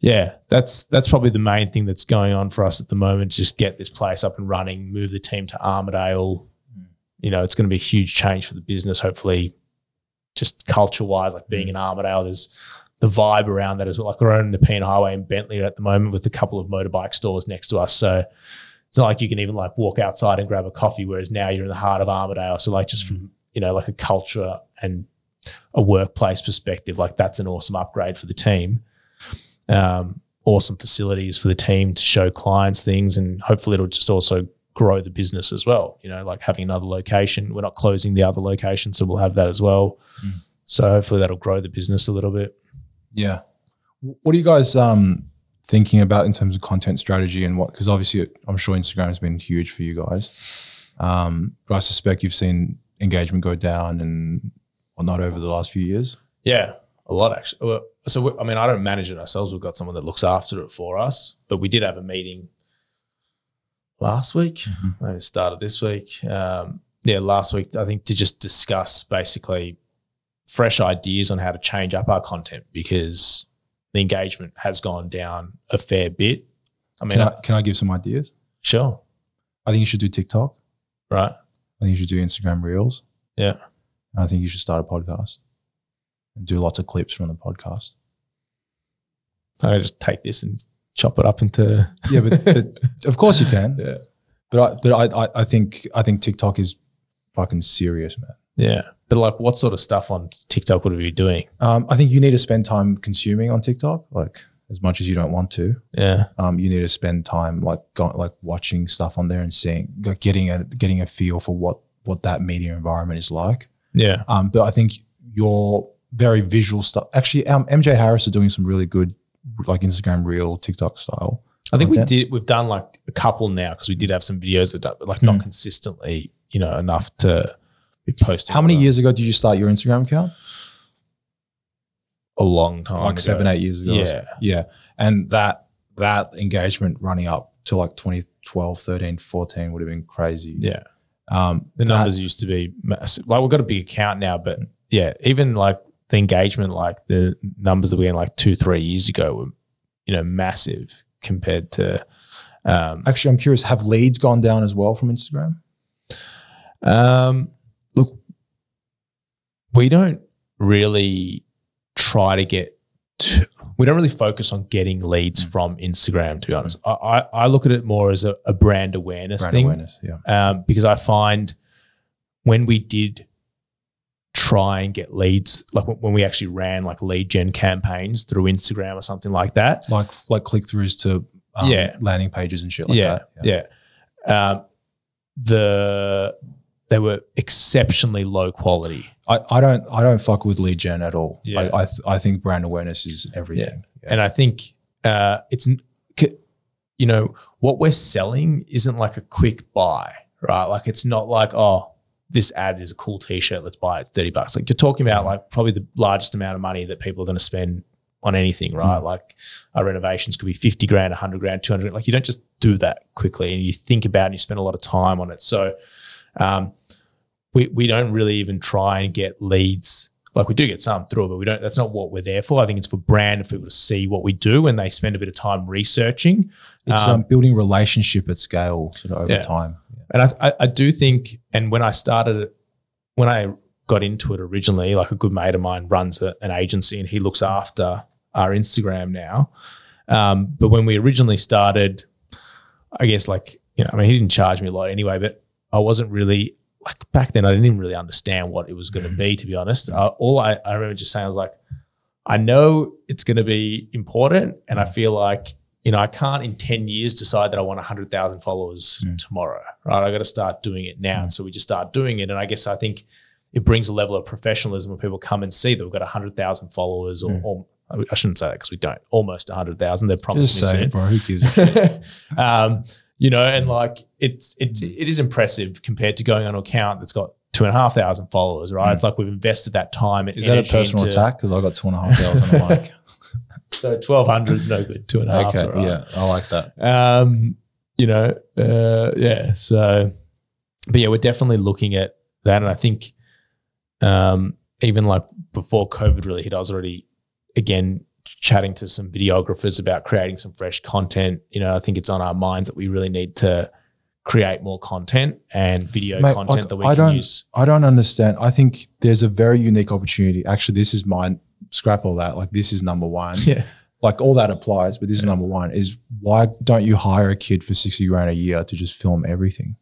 yeah, that's that's probably the main thing that's going on for us at the moment. Just get this place up and running, move the team to Armadale. Mm. You know, it's going to be a huge change for the business. Hopefully, just culture wise, like being in Armadale, there's the vibe around that as well. Like we're on the Nepean Highway in Bentleigh at the moment with a couple of motorbike stores next to us. So it's not like you can even like walk outside and grab a coffee, whereas now you're in the heart of Armadale. So like just from, you know, like a culture and a workplace perspective, like that's an awesome upgrade for the team. Um, awesome facilities for the team to show clients things, and hopefully it'll just also grow the business as well. You know, like having another location. We're not closing the other location, so we'll have that as well. Mm. So hopefully that'll grow the business a little bit. Yeah. What are you guys um, thinking about in terms of content strategy and what? Because obviously, I'm sure Instagram has been huge for you guys, um, but I suspect you've seen engagement go down and whatnot over the last few years. Yeah, a lot actually. So we, I mean, I don't manage it ourselves. We've got someone that looks after it for us. But we did have a meeting last week. Mhm. I started this week. Um, yeah, last week I think to just discuss basically fresh ideas on how to change up our content because the engagement has gone down a fair bit. I mean, Can I, can I give some ideas? sure, I think you should do TikTok. right? I think you should do Instagram Reels. Yeah. I think you should start a podcast and do lots of clips from the podcast. I just take this and chop it up into Yeah, but, but of course you can. yeah, But I, but I, I, I think I think TikTok is fucking serious, man. yeah. But like, what sort of stuff on TikTok would we be doing? Um, I think you need to spend time consuming on TikTok, like as much as you don't want to. Yeah, Um, you need to spend time like go, like watching stuff on there and seeing, like, getting a getting a feel for what what that media environment is like. yeah, Um, but I think your very visual stuff. Actually, um, MJ Harris are doing some really good like Instagram Reel, TikTok style. I think we did. We've done like a couple now because we did have some videos that done, but like not Mm. consistently, you know, enough to be posted. How many years ago did you start your Instagram account? A long time, like ago. seven, eight years ago. Yeah. Yeah. And that that engagement running up to like 2012, 13, 14 would have been crazy. Yeah, Um, the numbers used to be massive. Like we've got a big account now, but yeah, even like the engagement, like the numbers that we had like two, three years ago were, you know, massive compared to. Um, actually, I'm curious, have leads gone down as well from Instagram? Um, look, we don't really try to get. To, we don't really focus on getting leads from Instagram. To be honest, I, I, I look at it more as a, a brand awareness Brand thing awareness. Yeah. um, because I find when we did try and get leads, like when we actually ran like lead gen campaigns through Instagram or something like that, Like like click throughs to um, Yeah. landing pages and shit like yeah, that. yeah, Um, the they were exceptionally low quality. I, I don't I don't fuck with lead gen at all. Yeah. I I, th- I think brand awareness is everything. Yeah. And I think uh, it's, you know, what we're selling isn't like a quick buy, right? Like it's not like, oh, this ad is a cool t-shirt, let's buy it, it's 30 bucks. Like you're talking about like probably the largest amount of money that people are going to spend on anything, right? Like our renovations could be 50 grand, 100 grand, 200. Like you don't just do that quickly and you think about it and you spend a lot of time on it. So um, we, we don't really even try and get leads. Like we do get some through, but we don't. That's not what we're there for. I think it's for brand for people to see what we do, and they spend a bit of time researching. It's um, building relationship at scale sort of over Yeah. time. And I, I, I do think, and when I started, when I got into it originally, like a good mate of mine runs a, an agency, and he looks after our Instagram now. Um, but when we originally started, I guess like you know, I mean, he didn't charge me a lot anyway, but I wasn't really like back then. I didn't even really understand what it was going to be, to be honest. Uh, all I, I remember just saying I was like, I know it's going to be important, and I feel like you know I can't in ten years decide that I want hundred thousand followers Mm. tomorrow, right? I got to start doing it now. And so we just start doing it, and I guess I think it brings a level of professionalism when people come and see that we've got hundred thousand followers, or, Mm. or I shouldn't say that because we don't. Almost hundred thousand. They're Just promising me say soon it, bro. Who gives a shit? um, you know, and like it's it's it is impressive compared to going on an account that's got two and a half thousand followers, right? Mm. It's like we've invested that time Is that a personal into- attack? Because I got two and a half thousand mic. So twelve hundred is no good. Two and a half. okay, yeah, I like that. Um, you know, uh, yeah. So, but yeah, we're definitely looking at that, and I think, um, even like before COVID really hit, I was already again chatting to some videographers about creating some fresh content. You know, I think it's on our minds that we really need to create more content and video Mate, content like, that we I can don't- use. I don't understand. I think there's a very unique opportunity. Actually, this is mine. Scrap all that. Like this is number one. Yeah, Like all that applies, but this is number one. Is why don't you hire a kid for sixty grand a year to just film everything?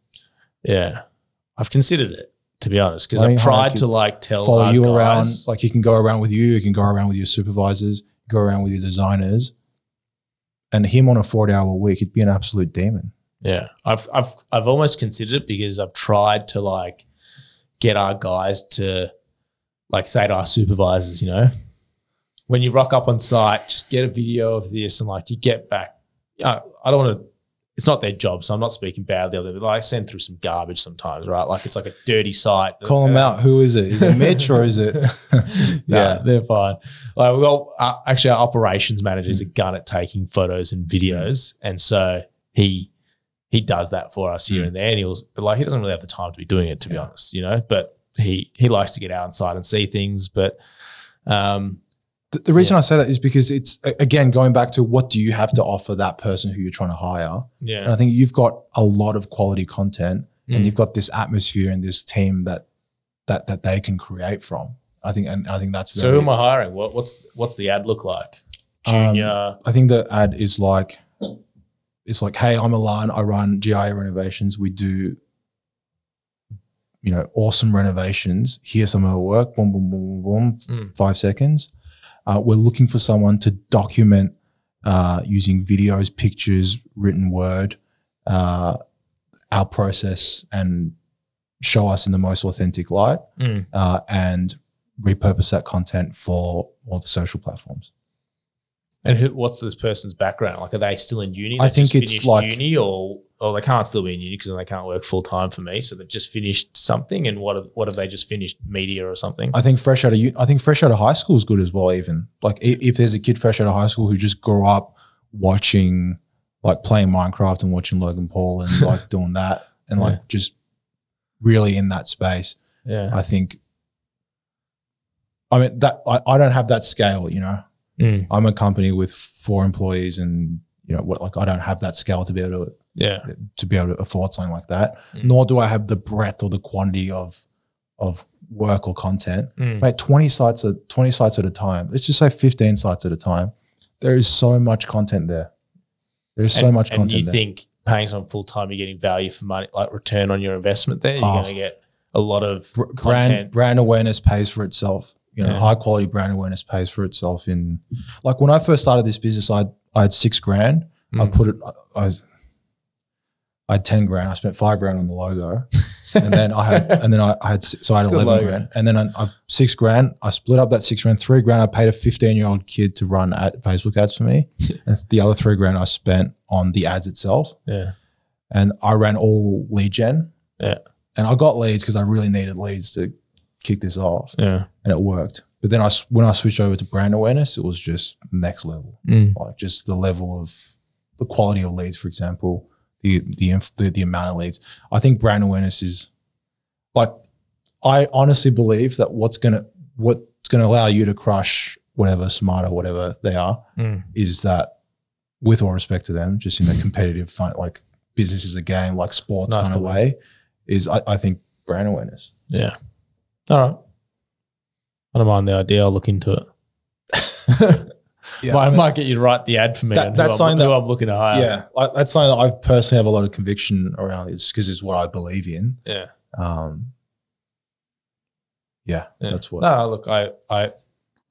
yeah. I've considered it to be honest, because I've you tried to like tell follow you guys, around. Like he can go around with you. He can go around with your supervisors. Go around with your designers. And him on a forty-hour week, he'd be an absolute demon. Yeah, I've I've I've almost considered it because I've tried to like get our guys to like say to our supervisors, you know, when you rock up on site, just get a video of this and like you get back. I, I don't want to. It's not their job, so I'm not speaking badly of them. But like, I send through some garbage sometimes, right? Like it's like a dirty site. Call them out. Who is it? Is it Mitch or is it? yeah, they're fine. Like, well, uh, actually, our operations manager is a gun at taking photos and videos, and so he he does that for us here Mm. and there. And he was, but like, he doesn't really have the time to be doing it, to be Yeah. honest, you know. But he he likes to get outside and see things. But um, The, the reason I say that is because it's again going back to what do you have to offer that person who you're trying to hire. Yeah. And I think you've got a lot of quality content, Mm. and you've got this atmosphere and this team that that that they can create from. I think, and I think that's so who am I hiring? What what's what's the ad look like? Um, Junior. I think the ad is like, it's like, hey, I'm Alan. I run GIA Renovations. We do, you know, awesome renovations. Here's some of our work. Boom, boom, boom, boom, boom. Mm. Five seconds. Uh, we're looking for someone to document uh, using videos, pictures, written word, uh, our process and show us in the most authentic light Mm. uh, and repurpose that content for all the social platforms. And who, what's this person's background? Like, are they still in uni? I think it's like- uni, or or they can't still be in uni because they can't work full time for me. So they've just finished something, and what have, what have they just finished? Media or something? I think fresh out of I think fresh out of high school is good as well. Even like i- if there's a kid fresh out of high school who just grew up watching, like playing Minecraft and watching Logan Paul and like doing that and like Yeah. just really in that space, yeah, I think. I mean that I, I don't have that scale. You know, Mm. I'm a company with four employees, and you know what? Like I don't have that scale to be able to yeah, to be able to afford something like that. Mm. Nor do I have the breadth or the quantity of of work or content Mm. Mate, 20 sites at 20 sites at a time. Let's just say 15 sites at a time. There is so much content there. There's so And- much And content you there. think paying someone full time, you're getting value for money, like return on your investment. There, you're Oh. going to get a lot of content. brand brand awareness pays for itself. You know, Yeah. high quality brand awareness pays for itself in like when I first started this business, I I had 6 grand. I Mm. put it I, I I had 10 grand. I spent 5 grand on the logo. and then I had and then I, I had so I had It's 11 logo. grand. And then I, I 6 grand. I split up that 6 grand, 3 grand I paid a 15-year-old kid to run at Facebook ads for me. and the other 3 grand I spent on the ads itself. yeah, and I ran all lead gen. Yeah. And I got leads because I really needed leads to kick this off, yeah, and it worked. But then I, when I switched over to brand awareness, it was just next level. Mm. Like just the level of the quality of leads, for example, the the inf- the, the amount of leads. I think brand awareness is like I honestly believe that what's gonna what's gonna allow you to crush whatever smarter whatever they are Mm. is that with all respect to them, just in a competitive fun, like business is a game, like sports nice kind of win. way, is I, I think brand awareness. yeah. All right. I don't mind the idea. I'll look into it. Yeah, Might- I I mean, might get you to write the ad for me. That- that's who, I'm, something who that- I'm looking to hire. yeah, I, that's something that I personally have a lot of conviction around. It's because it's what I believe in. yeah. Um, yeah, Yeah. that's what. No, look, I, I,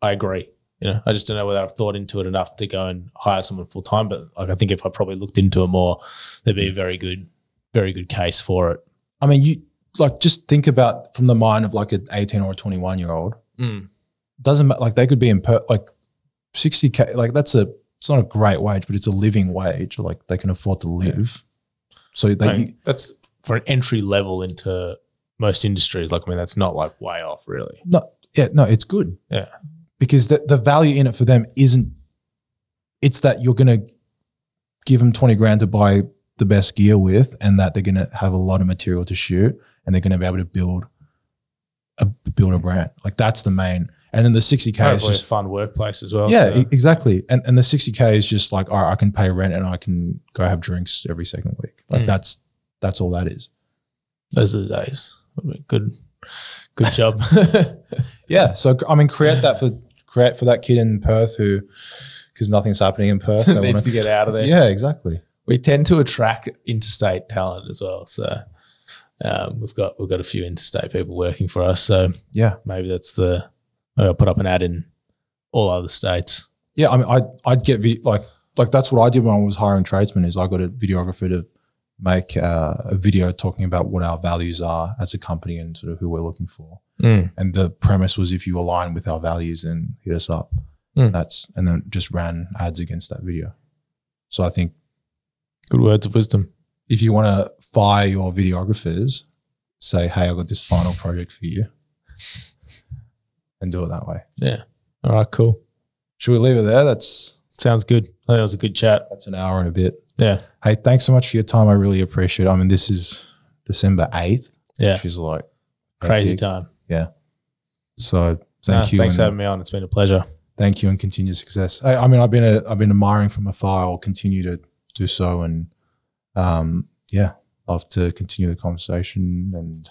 I agree. You know, I just don't know whether I've thought into it enough to go and hire someone full time. But like, I think if I probably looked into it more, there'd be a very good, very good case for it. I mean, you like just think about from the mind of like an eighteen or a twenty-one year old. Mm. Doesn't matter. Like they could be in per, like sixty k. Like that's a. It's not a great wage, but it's a living wage. Like they can afford to live. So they. I mean, that's for an entry level into most industries. Like, I mean, that's not like way off, really. No, yeah, no, it's good. Yeah. Because the, the value in it for them isn't, it's that you're going to give them 20 grand to buy the best gear with and that they're going to have a lot of material to shoot and they're going to be able to build a, build a brand. Like that's the main. And then the 60K is just, a fun workplace as well. yeah, so- e- exactly. And, and the 60K is just like, all right, I can pay rent and I can go have drinks every second week. Like Mm. that's, that's all that is. those are the days. Good, good job. Yeah. So I mean, create that for create for that kid in Perth who, because nothing's happening in Perth. they Needs wanna- to get out of there. yeah, exactly. we tend to attract interstate talent as well. So, Um, we've got we've got a few interstate people working for us, so Yeah. maybe that's the maybe I'll put up an ad in all other states. Yeah, I mean, I'd, I'd get vi- like like that's what I did when I was hiring tradesmen. Is I got a videographer to make uh, a video talking about what our values are as a company and sort of who we're looking for. And the premise was if you align with our values, then hit us up. Mm. That's and then just ran ads against that video. So I think Good words of wisdom. If you want to fire your videographers, say, "Hey, I've got this final project for you," and do it that way. Yeah. All right. Cool. Should we leave it there? That's Sounds good. I think that was a good chat. that's an hour and a bit. Yeah. Hey, thanks so much for your time. I really appreciate it. I mean, this is December 8th, Yeah. which is like Crazy hectic. time. Yeah. So thank you. Thanks for having me on. It's been a pleasure. thank you and continued success. I, I mean, I've been a, I've been admiring from afar. I'll continue to do so. And um, yeah, love to continue the conversation. And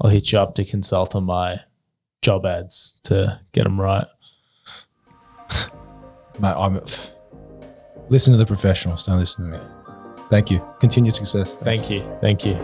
I'll hit you up to consult on my job ads to get them right. mate, I'm listen to the professionals. Don't listen to me. Thank you. Continued success. Thank you. Thank you.